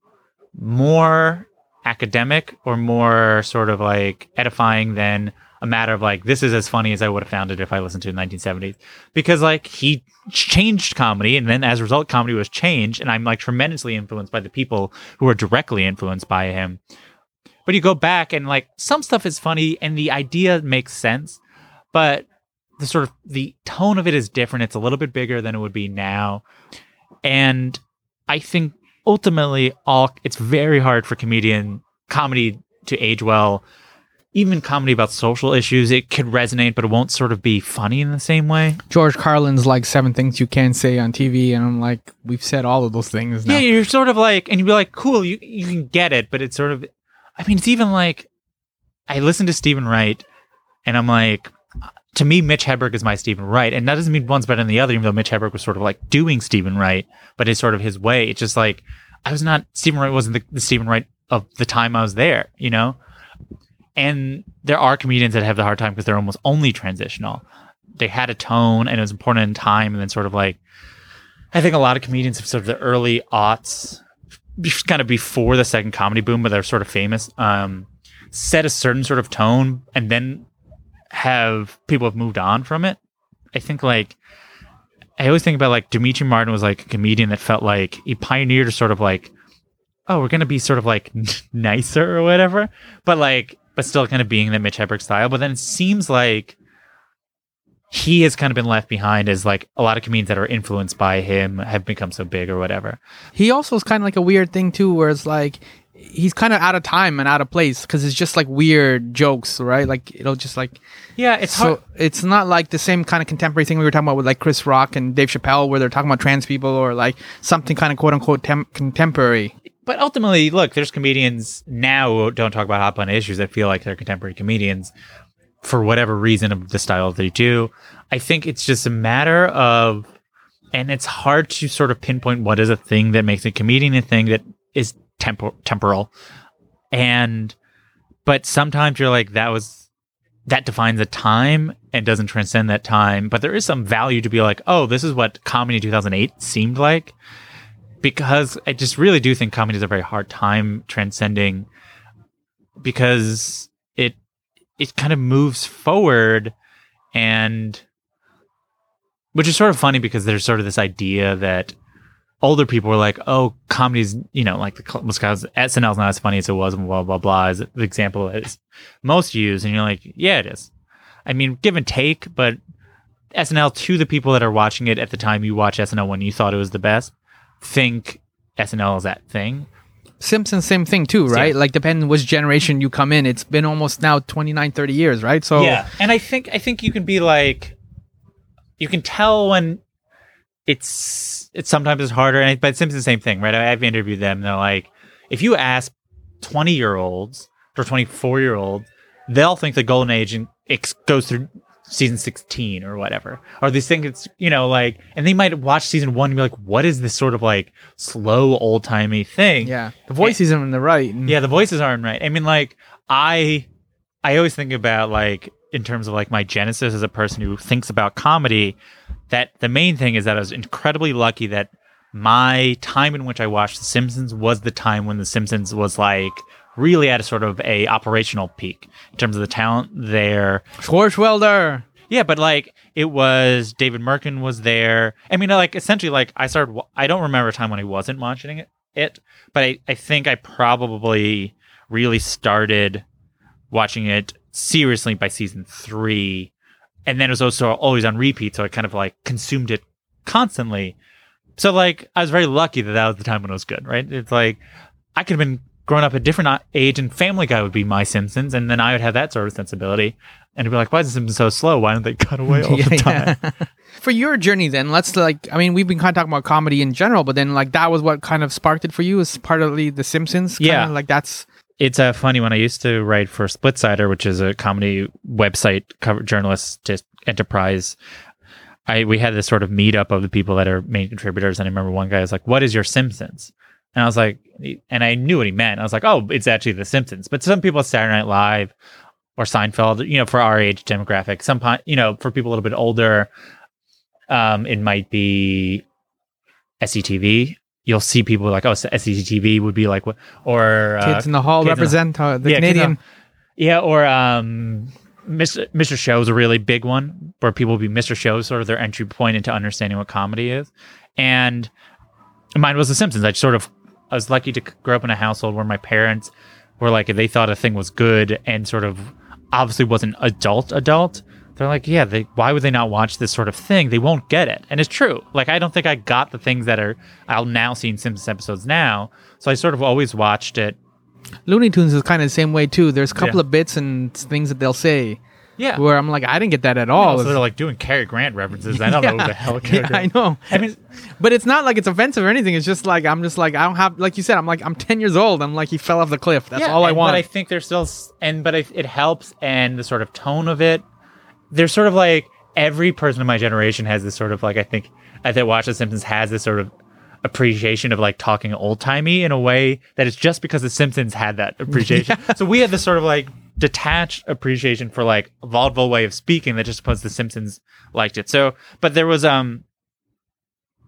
Speaker 3: more academic or more sort of like edifying than a matter of like this is as funny as I would have found it if I listened to it in the 1970s because like he changed comedy and then as a result comedy was changed and I'm like tremendously influenced by the people who are directly influenced by him. But you go back and like some stuff is funny and the idea makes sense but the sort of the tone of it is different. It's a little bit bigger than it would be now. And i think ultimately all it's very hard for comedian comedy to age well. Even comedy about social issues it could resonate but it won't sort of be funny in the same way.
Speaker 1: George Carlin's like seven things you can't say on TV, and I'm like, we've said all of those things now.
Speaker 3: Yeah, you're sort of like, and you'd be like, cool, you you can get it, but it's sort of, I mean, it's even like, I listen to Steven Wright, and I'm like, to me, Mitch Hedberg is my Steven Wright, and that doesn't mean one's better than the other, even though Mitch Hedberg was sort of like doing Steven Wright, but it's sort of his way. It's just like, I was not, Steven Wright wasn't the, the Steven Wright of the time I was there, you know? And there are comedians that have the hard time because they're almost only transitional. They had a tone and it was important in time, and then sort of like, I think a lot of comedians have sort of the early aughts, kind of before the second comedy boom, but they're sort of famous, um, set a certain sort of tone and then have people have moved on from it. I think like I always think about like Demetri Martin was like a comedian that felt like he pioneered sort of like, oh, we're gonna be sort of like nicer or whatever, but like, but still kind of being that Mitch Hedberg style. But then it seems like he has kind of been left behind as like a lot of comedians that are influenced by him have become so big or whatever.
Speaker 1: He also is kind of like a weird thing too, where it's like he's kind of out of time and out of place because it's just like weird jokes, right? Like it'll just like
Speaker 3: Yeah, it's
Speaker 1: so
Speaker 3: hard.
Speaker 1: it's not like the same kind of contemporary thing we were talking about with like Chris Rock and Dave Chappelle, where they're talking about trans people or like something kind of quote unquote tem- contemporary.
Speaker 3: But ultimately, look, there's comedians now who don't talk about hot button issues that feel like they're contemporary comedians for whatever reason of the style they do. I think it's just a matter of, and it's hard to sort of pinpoint what is a thing that makes a comedian a thing that is tempor- temporal. And, but sometimes you're like, that was, that defines a time and doesn't transcend that time. But there is some value to be like, oh, this is what comedy 2008 seemed like because I just really do think comedy is a very hard time transcending because it it kind of moves forward and which is sort of funny because there's sort of this idea that older people were like, oh, comedy's, you know, like the because SNL's not as funny as it was, and blah blah blah. Is the example is most used, and you're like, yeah, it is. I mean, give and take, but SNL to the people that are watching it at the time you watch SNL when you thought it was the best, think SNL is that thing.
Speaker 1: Simpsons, same thing too, right?
Speaker 3: Yeah.
Speaker 1: Like depending which generation you come in. It's been almost now 29, 30 years, right? So
Speaker 3: yeah and i think i think you can be like you can tell when it's it's sometimes it's harder and it but the same thing right I, i've interviewed them they're like if you ask 20 year olds or 24 year olds they'll think the golden age and it goes through season 16 or whatever or they think it's you know like and they might watch season one and be like what is this sort of like slow old-timey thing
Speaker 1: yeah, the voice isn't in the right. and-
Speaker 3: yeah, the voices aren't right. I mean, like I, I always think about like in terms of like my genesis as a person who thinks about comedy. That the main thing is that I was incredibly lucky that my time in which I watched The Simpsons was the time when The Simpsons was like really at a sort of a operational peak in terms of the talent there.
Speaker 1: Swartzwelder.
Speaker 3: Yeah, but like it was David Mirkin was there. I mean, like essentially, like I started. I don't remember a time when I wasn't watching it. It, but I, I think I probably really started watching it seriously by season three, and then it was also always on repeat, so I kind of like consumed it constantly. So like I was very lucky that that was the time when it was good, right? It's like I could have been growing up at a different uh, age, and Family Guy would be my Simpsons, and then I would have that sort of sensibility, and it'd be like, why is the Simpsons so slow? Why don't they cut away all the time?
Speaker 1: For your journey, then let's like. I mean, we've been kind of talking about comedy in general, but then like that was what kind of sparked it for you. Is partly the Simpsons. kinda,
Speaker 3: Yeah.
Speaker 1: like that's
Speaker 3: it's uh, funny when I used to write for Splitsider, which is a comedy website cover journalist enterprise. I we had this sort of meetup of the people that are main contributors, and I remember one guy was like, "What is your Simpsons?" And I was like, and I knew what he meant. I was like, "Oh, it's actually The Simpsons." But some people, Saturday Night Live or Seinfeld, you know, for our age demographic, some you know, for people a little bit older, um, it might be SCTV. You'll see people like, oh, SCTV would be like what, or uh,
Speaker 1: kids in the hall
Speaker 3: Kids in the-
Speaker 1: represent uh, the
Speaker 3: yeah,
Speaker 1: Canadian.
Speaker 3: yeah, or um, Mr. Mr. Show's a really big one where people will be Mr. Show, sort of their entry point into understanding what comedy is. And mine was The Simpsons. I sort of I was lucky to grow up in a household where my parents were like, if they thought a thing was good and sort of obviously wasn't adult adult. They're like, yeah, they, why would they not watch this sort of thing? They won't get it. And it's true. Like, I don't think I got the things that are, I'll now see in Simpsons episodes now. So I sort of always watched it.
Speaker 1: Looney Tunes is kind of the same way too. There's a couple
Speaker 3: Yeah.
Speaker 1: of bits and things that they'll say
Speaker 3: Yeah.
Speaker 1: where I'm like, I didn't get that at all.
Speaker 3: Also, they're like doing Cary Grant references. I don't know who the hell Cary
Speaker 1: yeah, I know.
Speaker 3: I mean,
Speaker 1: But it's not like it's offensive or anything. It's just like I'm just like I don't have like you said. I'm like I'm 10 years old. I'm like he fell off the cliff. That's all I want.
Speaker 3: But I think there's still, and but I, it helps, and the sort of tone of it. There's sort of like every person in my generation has this sort of like I think I watch The Simpsons has this sort of appreciation of like talking old timey in a way that it's just because The Simpsons had that appreciation. So we had this sort of like detached appreciation for like a vaudeville way of speaking that just because The Simpsons liked it. So, but there was um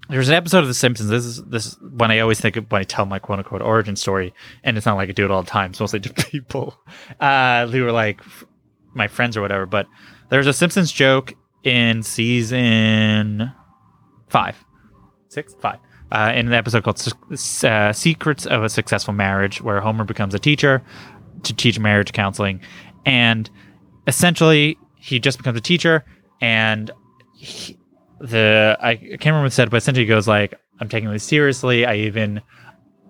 Speaker 3: there was an episode of The Simpsons. This is this is when I always think of when I tell my quote unquote origin story, and it's not like I do it all the time. It's mostly to people uh, who are like f- my friends or whatever. But there's a Simpsons joke in season five, six, five, uh, in an episode called uh, "Secrets of a Successful Marriage," where Homer becomes a teacher to teach marriage counseling, and essentially he just becomes a teacher and he, the I can't remember what said, but essentially he goes like, "I'm taking this seriously." I even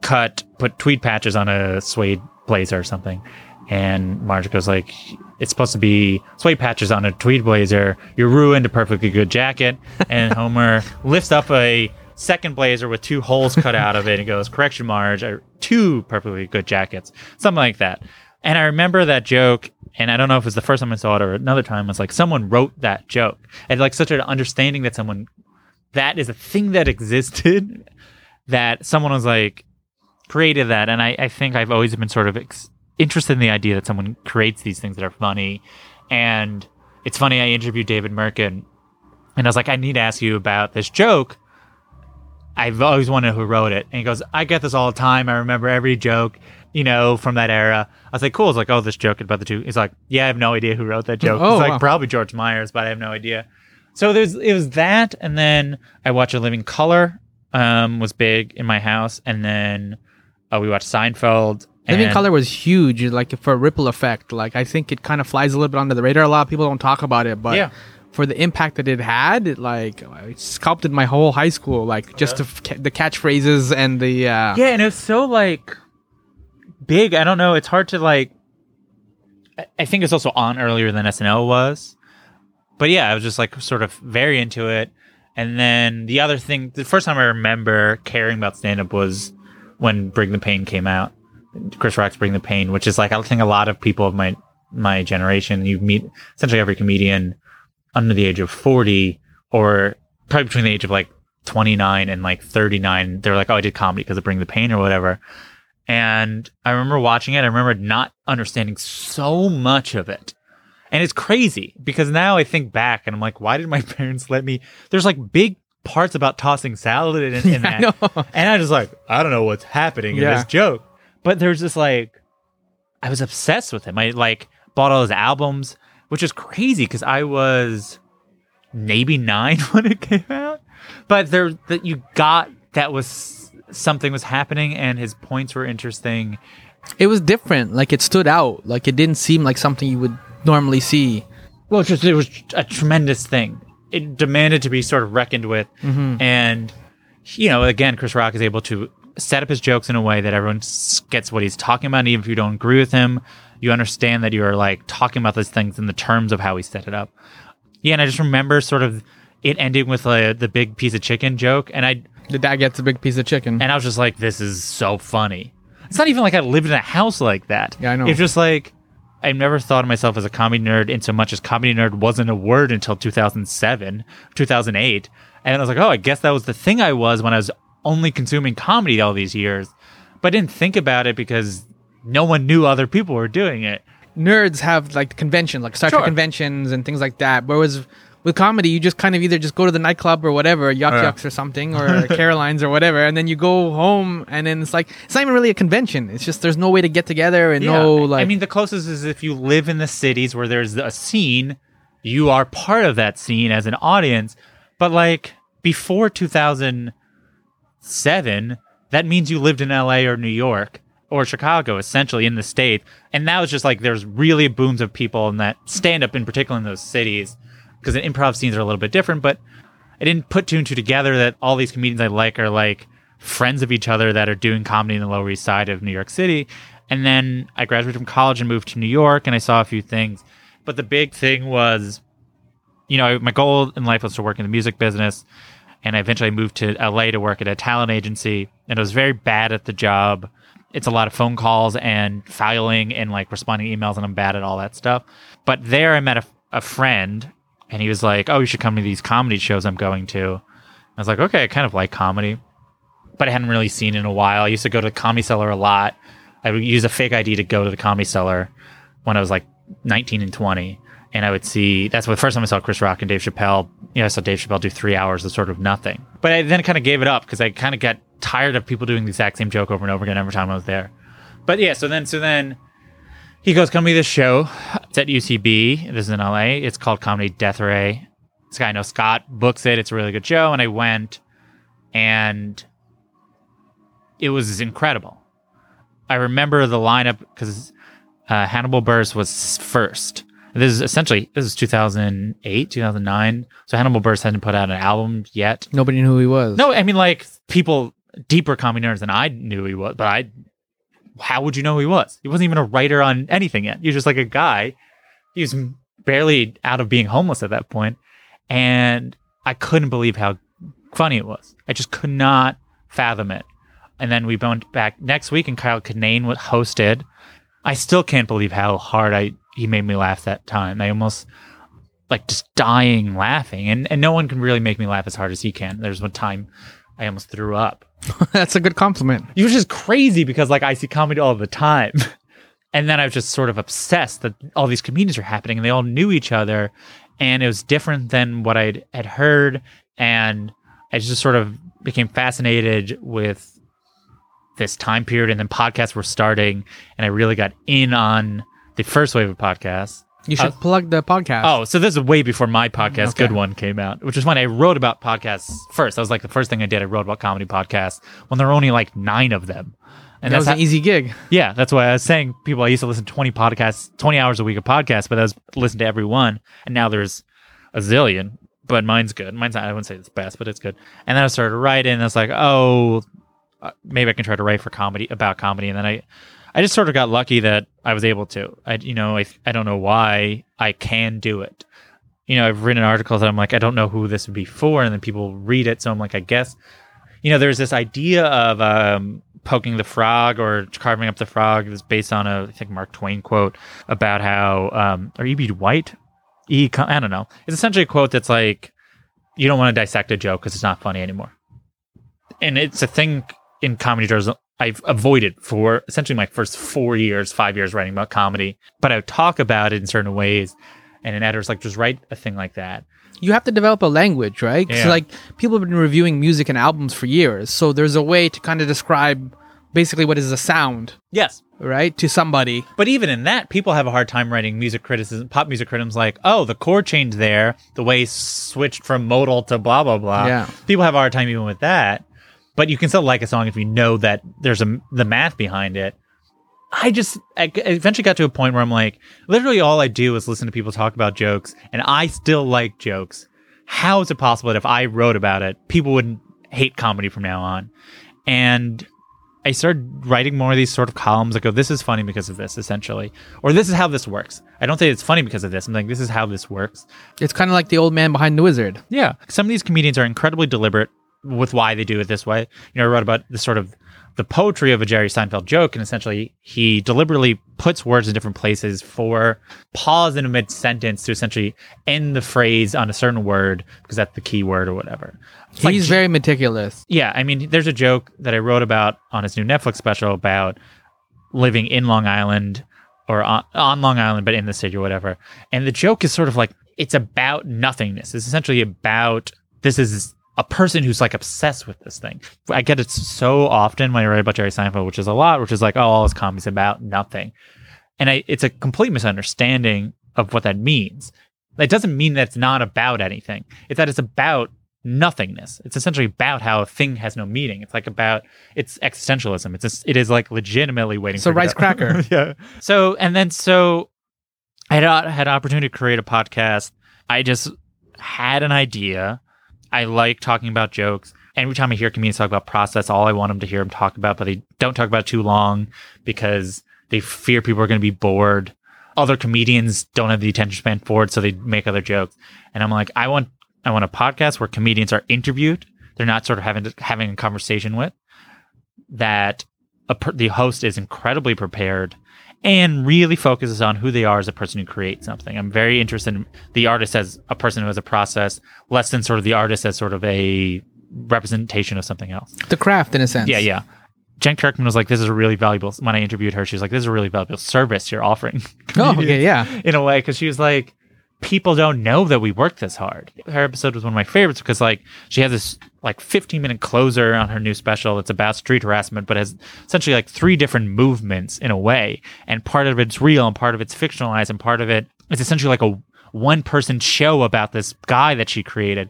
Speaker 3: cut put tweed patches on a suede blazer or something, and Marge goes like, "It's supposed to be suede patches on a tweed blazer. You ruined a perfectly good jacket." And Homer lifts up a second blazer with two holes cut out of it and goes, "Correction, Marge, two perfectly good jackets." Something like that. And I remember that joke, and I don't know if it was the first time I saw it or another time. Was like someone wrote that joke, and like such an understanding that someone that is a thing that existed, that someone was like created that, and I, I think I've always been sort of ex- interested in the idea that someone creates these things that are funny, and it's funny. I interviewed David Mirkin, and I was like, I need to ask you about this joke. I've always wondered who wrote it. And he goes, I get this all the time. I remember every joke, you know, from that era. I was like, cool. It's like, oh, this joke about the two. He's like, yeah, I have no idea who wrote that joke.
Speaker 1: Oh,
Speaker 3: it's like
Speaker 1: wow.
Speaker 3: probably George Myers, but I have no idea. So there's it was that, and then I watched In Living Color, um, was big in my house, and then uh, we watched Seinfeld.
Speaker 1: Living
Speaker 3: and-
Speaker 1: Color was huge, like for a ripple effect. Like I think it kind of flies a little bit under the radar. A lot of people don't talk about it, but
Speaker 3: Yeah.
Speaker 1: for the impact that it had, it like it sculpted my whole high school. Like just the, the catchphrases and the uh,
Speaker 3: Yeah, and it's so like big. I don't know. It's hard to like. I- I think it's also on earlier than SNL was, but yeah, I was just like sort of very into it. And then the other thing, the first time I remember caring about stand up was when Bring the Pain came out. Chris Rock's Bring the Pain, which is like I think a lot of people of my my generation, you meet essentially every comedian under the age of forty or probably between the age of like twenty nine and like thirty nine. They're like, oh, I did comedy because of Bring the Pain or whatever. And I remember watching it. I remember not understanding so much of it. And it's crazy because now I think back and I'm like, why did my parents let me? There's like big parts about tossing salad in, in
Speaker 1: I
Speaker 3: that.
Speaker 1: know.
Speaker 3: And I just like, I don't know what's happening in
Speaker 1: Yeah.
Speaker 3: this joke. But there's this like, I was obsessed with him. I like bought all his albums, which is crazy because I was maybe nine when it came out. But there, that you got that was something was happening and his points were interesting.
Speaker 1: It was different. Like it stood out. Like it didn't seem like something you would normally see.
Speaker 3: Well, just it was a tremendous thing. It demanded to be sort of reckoned with, mm-hmm. and you know, again, Chris Rock is able to set up his jokes in a way that everyone gets what he's talking about. And even if you don't agree with him, you understand that you're like talking about those things in the terms of how he set it up. Yeah, and I just remember sort of it ending with uh, the big piece of chicken joke, and I
Speaker 1: The dad gets a big piece of chicken.
Speaker 3: and I was just like, this is so funny. It's not even like I lived in a house like that.
Speaker 1: Yeah, I know.
Speaker 3: It's just like I never thought of myself as a comedy nerd in so much as comedy nerd wasn't a word until 2007, 2008. And I was like, oh, I guess that was the thing I was when I was only consuming comedy all these years. But didn't think about it because no one knew other people were doing it.
Speaker 1: Nerds have like conventions, like Star Trek
Speaker 3: Sure.
Speaker 1: conventions and things like that. Whereas with comedy, you just kind of either just go to the nightclub or whatever, Yuck
Speaker 3: Yeah.
Speaker 1: Yucks or something, or Caroline's or whatever, and then you go home, and then it's like it's not even really a convention. It's just there's no way to get together and no like.
Speaker 3: I mean, the closest is if you live in the cities where there's a scene, you are part of that scene as an audience. But like before 2007, that means you lived in LA or New York or Chicago, essentially in the state. And that was just like there's really booms of people in that stand up, in particular in those cities, because the improv scenes are a little bit different. But I didn't put two and two together that all these comedians I like are like friends of each other that are doing comedy in the Lower East Side of New York City. And then I graduated from college and moved to New York and I saw a few things. But the big thing was, you know, my goal in life was to work in the music business. And I eventually moved to LA to work at a talent agency. And I was very bad at the job. It's a lot of phone calls and filing and like responding emails, and I'm bad at all that stuff. But there I met a, a friend and he was like, "Oh, you should come to these comedy shows I'm going to." I was like, "Okay, I kind of like comedy, but I hadn't really seen in a while. I used to go to the Comedy Cellar a lot. I would use a fake ID to go to the Comedy Cellar when I was like 19 and 20, and I would see. That's the first time I saw Chris Rock and Dave Chappelle. You know, I saw Dave Chappelle do three hours of sort of nothing, but I then kind of gave it up because I kind of got tired of people doing the exact same joke over and over again every time I was there. But yeah, so then so then he goes, "Come to this show. It's at UCB. This is in LA. It's called Comedy Death Ray. This guy I know Scott books it. It's a really good show." And I went, and it was incredible. I remember the lineup because uh, Hannibal Buress was first. This is essentially this is 2008, 2009. So Hannibal Buress hadn't put out an album yet.
Speaker 1: nobody knew who he was.
Speaker 3: No, I mean like people deeper comedy nerds than I knew he was, but I how would you know who he was? He wasn't even a writer on anything yet. He was just like a guy. He was barely out of being homeless at that point, and I couldn't believe how funny it was. I just could not fathom it. And then we went back next week, and Kyle Kinane was hosted. I still can't believe how hard I he made me laugh that time. I almost like just dying laughing, and and no one can really make me laugh as hard as he can. There's one time I almost threw up.
Speaker 1: that's a good compliment.
Speaker 3: It was just crazy because like I see comedy all the time. And then I was just sort of obsessed that all these comedians were happening and they all knew each other. And it was different than what I had heard. And I just sort of became fascinated with this time period. And then podcasts were starting. And I really got in on the first wave of podcasts.
Speaker 1: You should
Speaker 3: Uh,
Speaker 1: plug the podcast.
Speaker 3: Oh, so this is way before my podcast,
Speaker 1: Okay.
Speaker 3: Good One, came out, which is when I wrote about podcasts first. That was like the first thing I did. I wrote about comedy podcasts when there were only like nine of them. And
Speaker 1: that
Speaker 3: that's
Speaker 1: was an
Speaker 3: how-
Speaker 1: easy gig.
Speaker 3: yeah, that's why I was saying people. I used to listen to twenty podcasts, twenty hours a week of podcasts, but I was listen to every one, and now there's a zillion. But mine's good. Mine's not, I wouldn't say it's best, but it's good. And then I started writing, and I was like, oh, uh, maybe I can try to write for comedy about comedy. And then I, I just sort of got lucky that I was able to. I, you know, I, I don't know why I can do it. You know, I've written articles that I'm like, I don't know who this would be for, and then people read it, so I'm like, I guess. You know, there's this idea of um, poking the frog or carving up the frog. It's based on a, I think, Mark Twain quote about how, um, or E.B. White, E. I don't know. It's essentially a quote that's like, you don't want to dissect a joke because it's not funny anymore. And it's a thing in comedy I've avoided for essentially my first four years, five years writing about comedy. But I would talk about it in certain ways. And an editor's like, just write a thing like that.
Speaker 1: You have to develop a language, right?
Speaker 3: Yeah.
Speaker 1: like people have been reviewing music and albums for years, so there's a way to kind of describe basically what is a sound,
Speaker 3: Yes.
Speaker 1: right, to somebody.
Speaker 3: But even in that, people have a hard time writing music criticism, pop music criticism like, oh, the chord change there, the way switched from modal to blah, blah, blah.
Speaker 1: Yeah.
Speaker 3: People have a hard time even with that. But you can still like a song if you know that there's a, the math behind it. I just I I eventually got to a point where I'm like, literally all I do is listen to people talk about jokes, and I still like jokes. How is it possible that if I wrote about it, people wouldn't hate comedy from now on? And I started writing more of these sort of columns that go, this is funny because of this, essentially. Or this is how this works. I don't say it's funny because of this. I'm like, this is how this works.
Speaker 1: It's kind of like the old man behind the wizard.
Speaker 3: Yeah. Some of these comedians are incredibly deliberate with why they do it this way. You know, I wrote about the sort of the poetry of a Jerry Seinfeld joke, and essentially he deliberately puts words in different places for pause in a mid sentence to essentially end the phrase on a certain word because that's the key word or whatever. It's like
Speaker 1: He's very meticulous.
Speaker 3: yeah, I mean, there's a joke that I wrote about on his new Netflix special about living in Long Island or on, on Long Island, but in the city or whatever. And the joke is sort of like it's about nothingness. It's essentially about this is a person who's like obsessed with this thing. I get it so often when I write about Jerry Seinfeld, which is a lot, which is like, oh, all his comedy's about nothing. And I, it's a complete misunderstanding of what that means. It doesn't mean that it's not about anything. It's that it's about nothingness. It's essentially about how a thing has no meaning. It's like about it's existentialism. It's just, it is like legitimately waiting. For
Speaker 1: rice cracker.
Speaker 3: yeah. So and then so I had uh, had an opportunity to create a podcast. I just had an idea. I like talking about jokes. Every time I hear comedians talk about process, all I want them to hear them talk about, but they don't talk about too long because they fear people are going to be bored. Other comedians don't have the attention span for it, so they make other jokes. And I'm like, I want, I want a podcast where comedians are interviewed. They're not sort of having having a conversation with. That the host is incredibly prepared and really focuses on who they are as a person who creates something. I'm very interested in the artist as a person who has a process, less than sort of the artist as sort of a representation of something else.
Speaker 1: The craft, in a sense.
Speaker 3: Yeah, yeah. Jen Kirkman was like, "This is a really valuable." When I interviewed her, she was like, "This is a really valuable service you're offering."
Speaker 1: Oh,
Speaker 3: comedians."
Speaker 1: okay, yeah.
Speaker 3: in a way because she was like people don't know that we work this hard. Her episode was one of my favorites because like she has this like 15 minute closer on her new special that's about street harassment but has essentially like three different movements in a way. And part of it's real and part of it's fictionalized and part of it is essentially like a one person show about this guy that she created.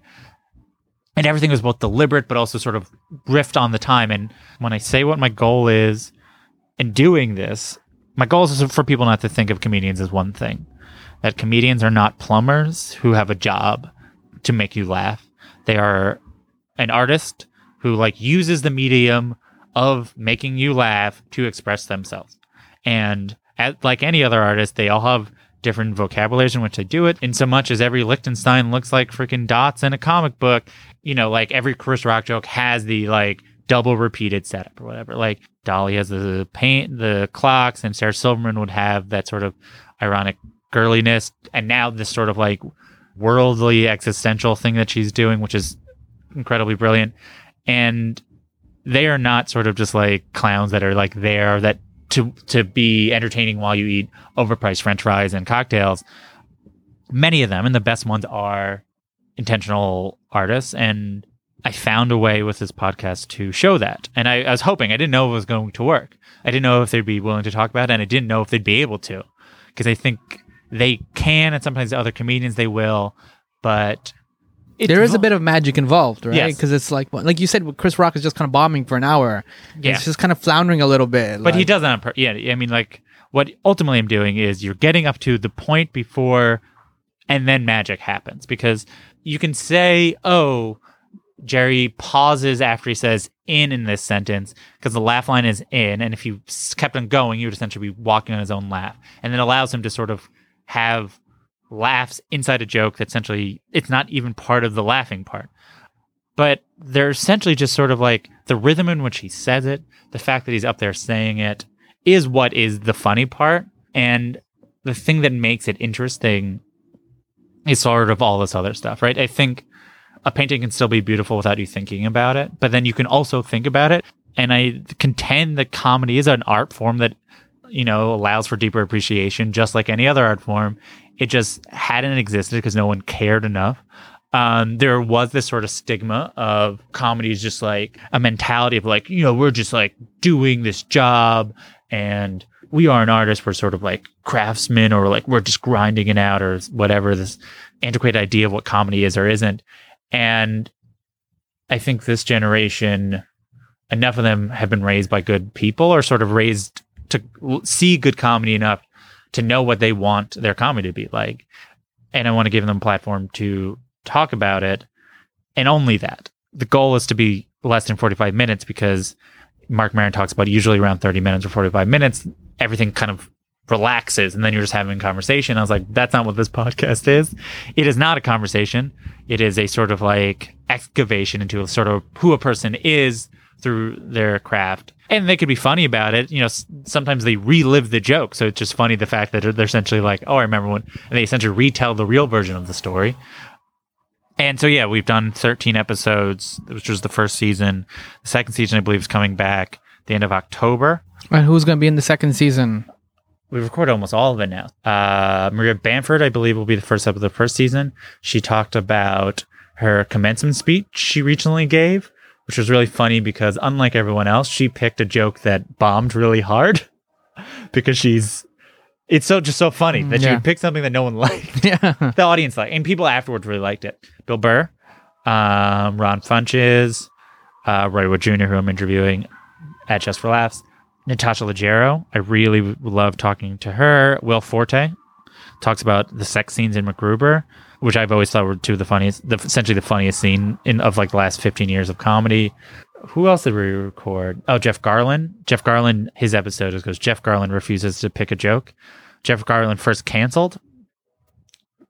Speaker 3: And everything was both deliberate but also sort of riffed on the time. And when i say what my goal is in doing this my goal is for people not to think of comedians as one thing that comedians are not plumbers who have a job to make you laugh. They are an artist who like uses the medium of making you laugh to express themselves. And at, like any other artist they all have different vocabularies in which they do it. In so much as every lichtenstein looks like freaking dots in a comic book you know like every chris rock joke has the like double repeated setup or whatever. Like Dalí has the paint the clocks and sarah silverman would have that sort of ironic girliness and now this sort of like worldly existential thing that she's doing which is incredibly brilliant. And they are not sort of just like clowns that are like there that to to be entertaining while you eat overpriced french fries and cocktails. Many of them and the best ones are intentional artists and i found a way with this podcast to show that. And I, I was hoping i didn't know it was going to work. I didn't know if they'd be willing to talk about it and i didn't know if they'd be able to because i think they can and sometimes other comedians they will but
Speaker 1: There is a bit of magic involved, right? Because it's like, like you said, Chris Rock is just kind of bombing for an hour.
Speaker 3: Yeah.
Speaker 1: It's just kind of floundering a little bit.
Speaker 3: but he does that on purpose. Yeah, I mean, like what ultimately I'm doing is you're getting up to the point before, and then magic happens because you can say, "Oh, Jerry pauses after he says in in this sentence because the laugh line is in, and if you kept on going, you would essentially be walking on his own laugh, and it allows him to sort of have laughs inside a joke that essentially it's not even part of the laughing part. But they're essentially just sort of like the rhythm in which he says it, the fact that he's up there saying it is what is the funny part. And the thing that makes it interesting is sort of all this other stuff, right? I think a painting can still be beautiful without you thinking about it, but then you can also think about it. And I contend that comedy is an art form that, you know, allows for deeper appreciation, just like any other art form. It just hadn't existed because no one cared enough. Um, there was this sort of stigma of comedy is just like a mentality of like, you know, we're just like doing this job and we aren't artists. We're sort of like craftsmen or like we're just grinding it out or whatever this antiquated idea of what comedy is or isn't. And I think this generation, enough of them have been raised by good people or sort of raised to see good comedy enough to know what they want their comedy to be like. And I want to give them a platform to talk about it. And only that. The goal is to be less than 45 minutes because Marc Maron talks about usually around 30 minutes or 45 minutes, everything kind of relaxes and then you're just having a conversation. I was like, that's not what this podcast is. It is not a conversation. It is a sort of like excavation into a sort of who a person is through their craft. And they could be funny about it. You know, sometimes they relive the joke. So it's just funny the fact that they're essentially like, oh, I remember when, and they essentially retell the real version of the story. And so, yeah, we've done 13 episodes, which was the first season. The second season, I believe, is coming back the end of October.
Speaker 1: And who's going to be in the second season?
Speaker 3: we recorded almost all of it now. Uh, Maria Bamford, I believe, will be the first episode of the first season. She talked about her commencement speech she recently gave, which was really funny because unlike everyone else, she picked a joke that bombed really hard because she's. It's so just so funny that she
Speaker 1: yeah.
Speaker 3: would pick something that no one liked.
Speaker 1: Yeah.
Speaker 3: the audience liked, and people afterwards really liked it. Bill Burr, um, Ron Funches, uh, Roy Wood Jr., who I'm interviewing at Just for Laughs, Natasha Leggero. I really love talking to her. Will Forte talks about the sex scenes in MacGruber, which I've always thought were two of the funniest, the, essentially the funniest scene in of like the last 15 years of comedy. Who else did we record? Oh, Jeff Garlin. Jeff Garlin, his episode is because Jeff Garlin refuses to pick a joke. Jeff Garlin first canceled.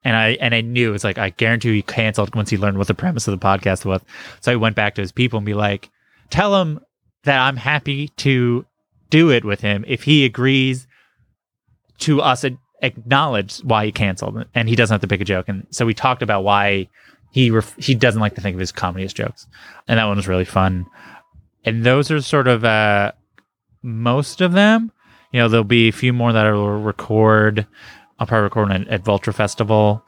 Speaker 3: And I and I knew it's like I guarantee he canceled once he learned what the premise of the podcast was. So I went back to his people and be like, tell him that I'm happy to do it with him if he agrees to us acknowledge why he canceled and he doesn't have to pick a joke. And so we talked about why he ref- he doesn't like to think of his comedy as jokes, and that one was really fun. And those are sort of uh, most of them. You know, there'll be a few more that I will record. I'll probably record one at Vulture Festival,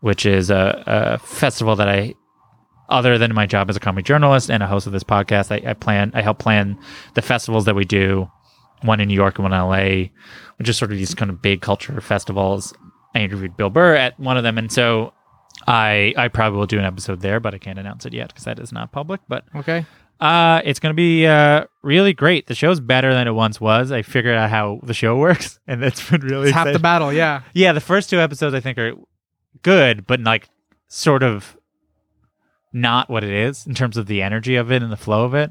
Speaker 3: which is a, a festival that I other than my job as a comedy journalist and a host of this podcast, I, I plan, I help plan the festivals that we do, one in New York and one in LA, which is sort of these kind of big culture festivals. I interviewed Bill Burr at one of them, and so I I probably will do an episode there, but I can't announce it yet because that is not public. But
Speaker 1: Okay.
Speaker 3: uh, it's going to be uh, really great. The show's better than it once was. I figured out how the show works, and it's been really
Speaker 1: It's half the battle. Yeah.
Speaker 3: Yeah, the first two episodes I think are good, but like sort of not what it is in terms of the energy of it and the flow of it.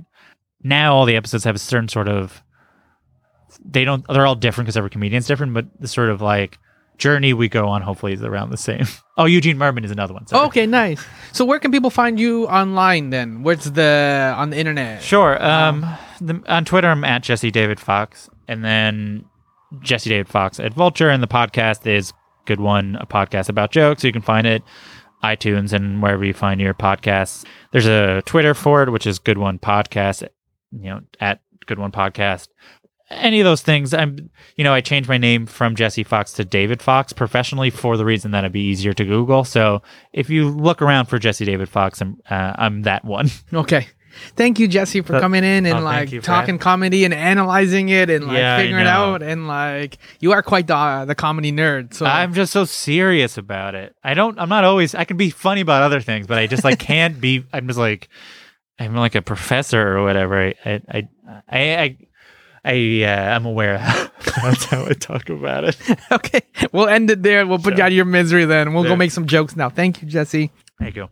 Speaker 3: Now all the episodes have a certain sort of they don't they're all different because every comedian's different, but the sort of like journey we go on hopefully is around the same. Oh, Eugene Mirman is another one. sorry.
Speaker 1: Okay, nice. So where can people find you online then? Where's the on the internet?
Speaker 3: Sure. Um, the, on Twitter, I'm at Jesse David Fox, and then Jesse David Fox at Vulture, and the podcast is Good One, a podcast about jokes. You can find it iTunes and wherever you find your podcasts. There's a Twitter for it, which is Good One Podcast. You know, at Good One Podcast. Any of those things. I'm, you know, I changed my name from Jesse Fox to David Fox professionally for the reason that it'd be easier to Google. So if you look around for Jesse David Fox, I'm, uh, I'm that one.
Speaker 1: Okay. Thank you, Jesse, for
Speaker 3: Uh,
Speaker 1: coming in and
Speaker 3: oh,
Speaker 1: like talking comedy and analyzing it and like
Speaker 3: Yeah,
Speaker 1: figuring it out. And like you are quite the the comedy nerd. So
Speaker 3: I'm just so serious about it. I don't. I'm not always. I can be funny about other things, but I just like can't be. I'm just like I'm like a professor or whatever. I I I I. I I, uh, I'm aware that's how I talk about it.
Speaker 1: okay, we'll end it there. We'll put you out of your misery then. We'll go make some jokes now. Thank you, Jesse.
Speaker 3: There you go.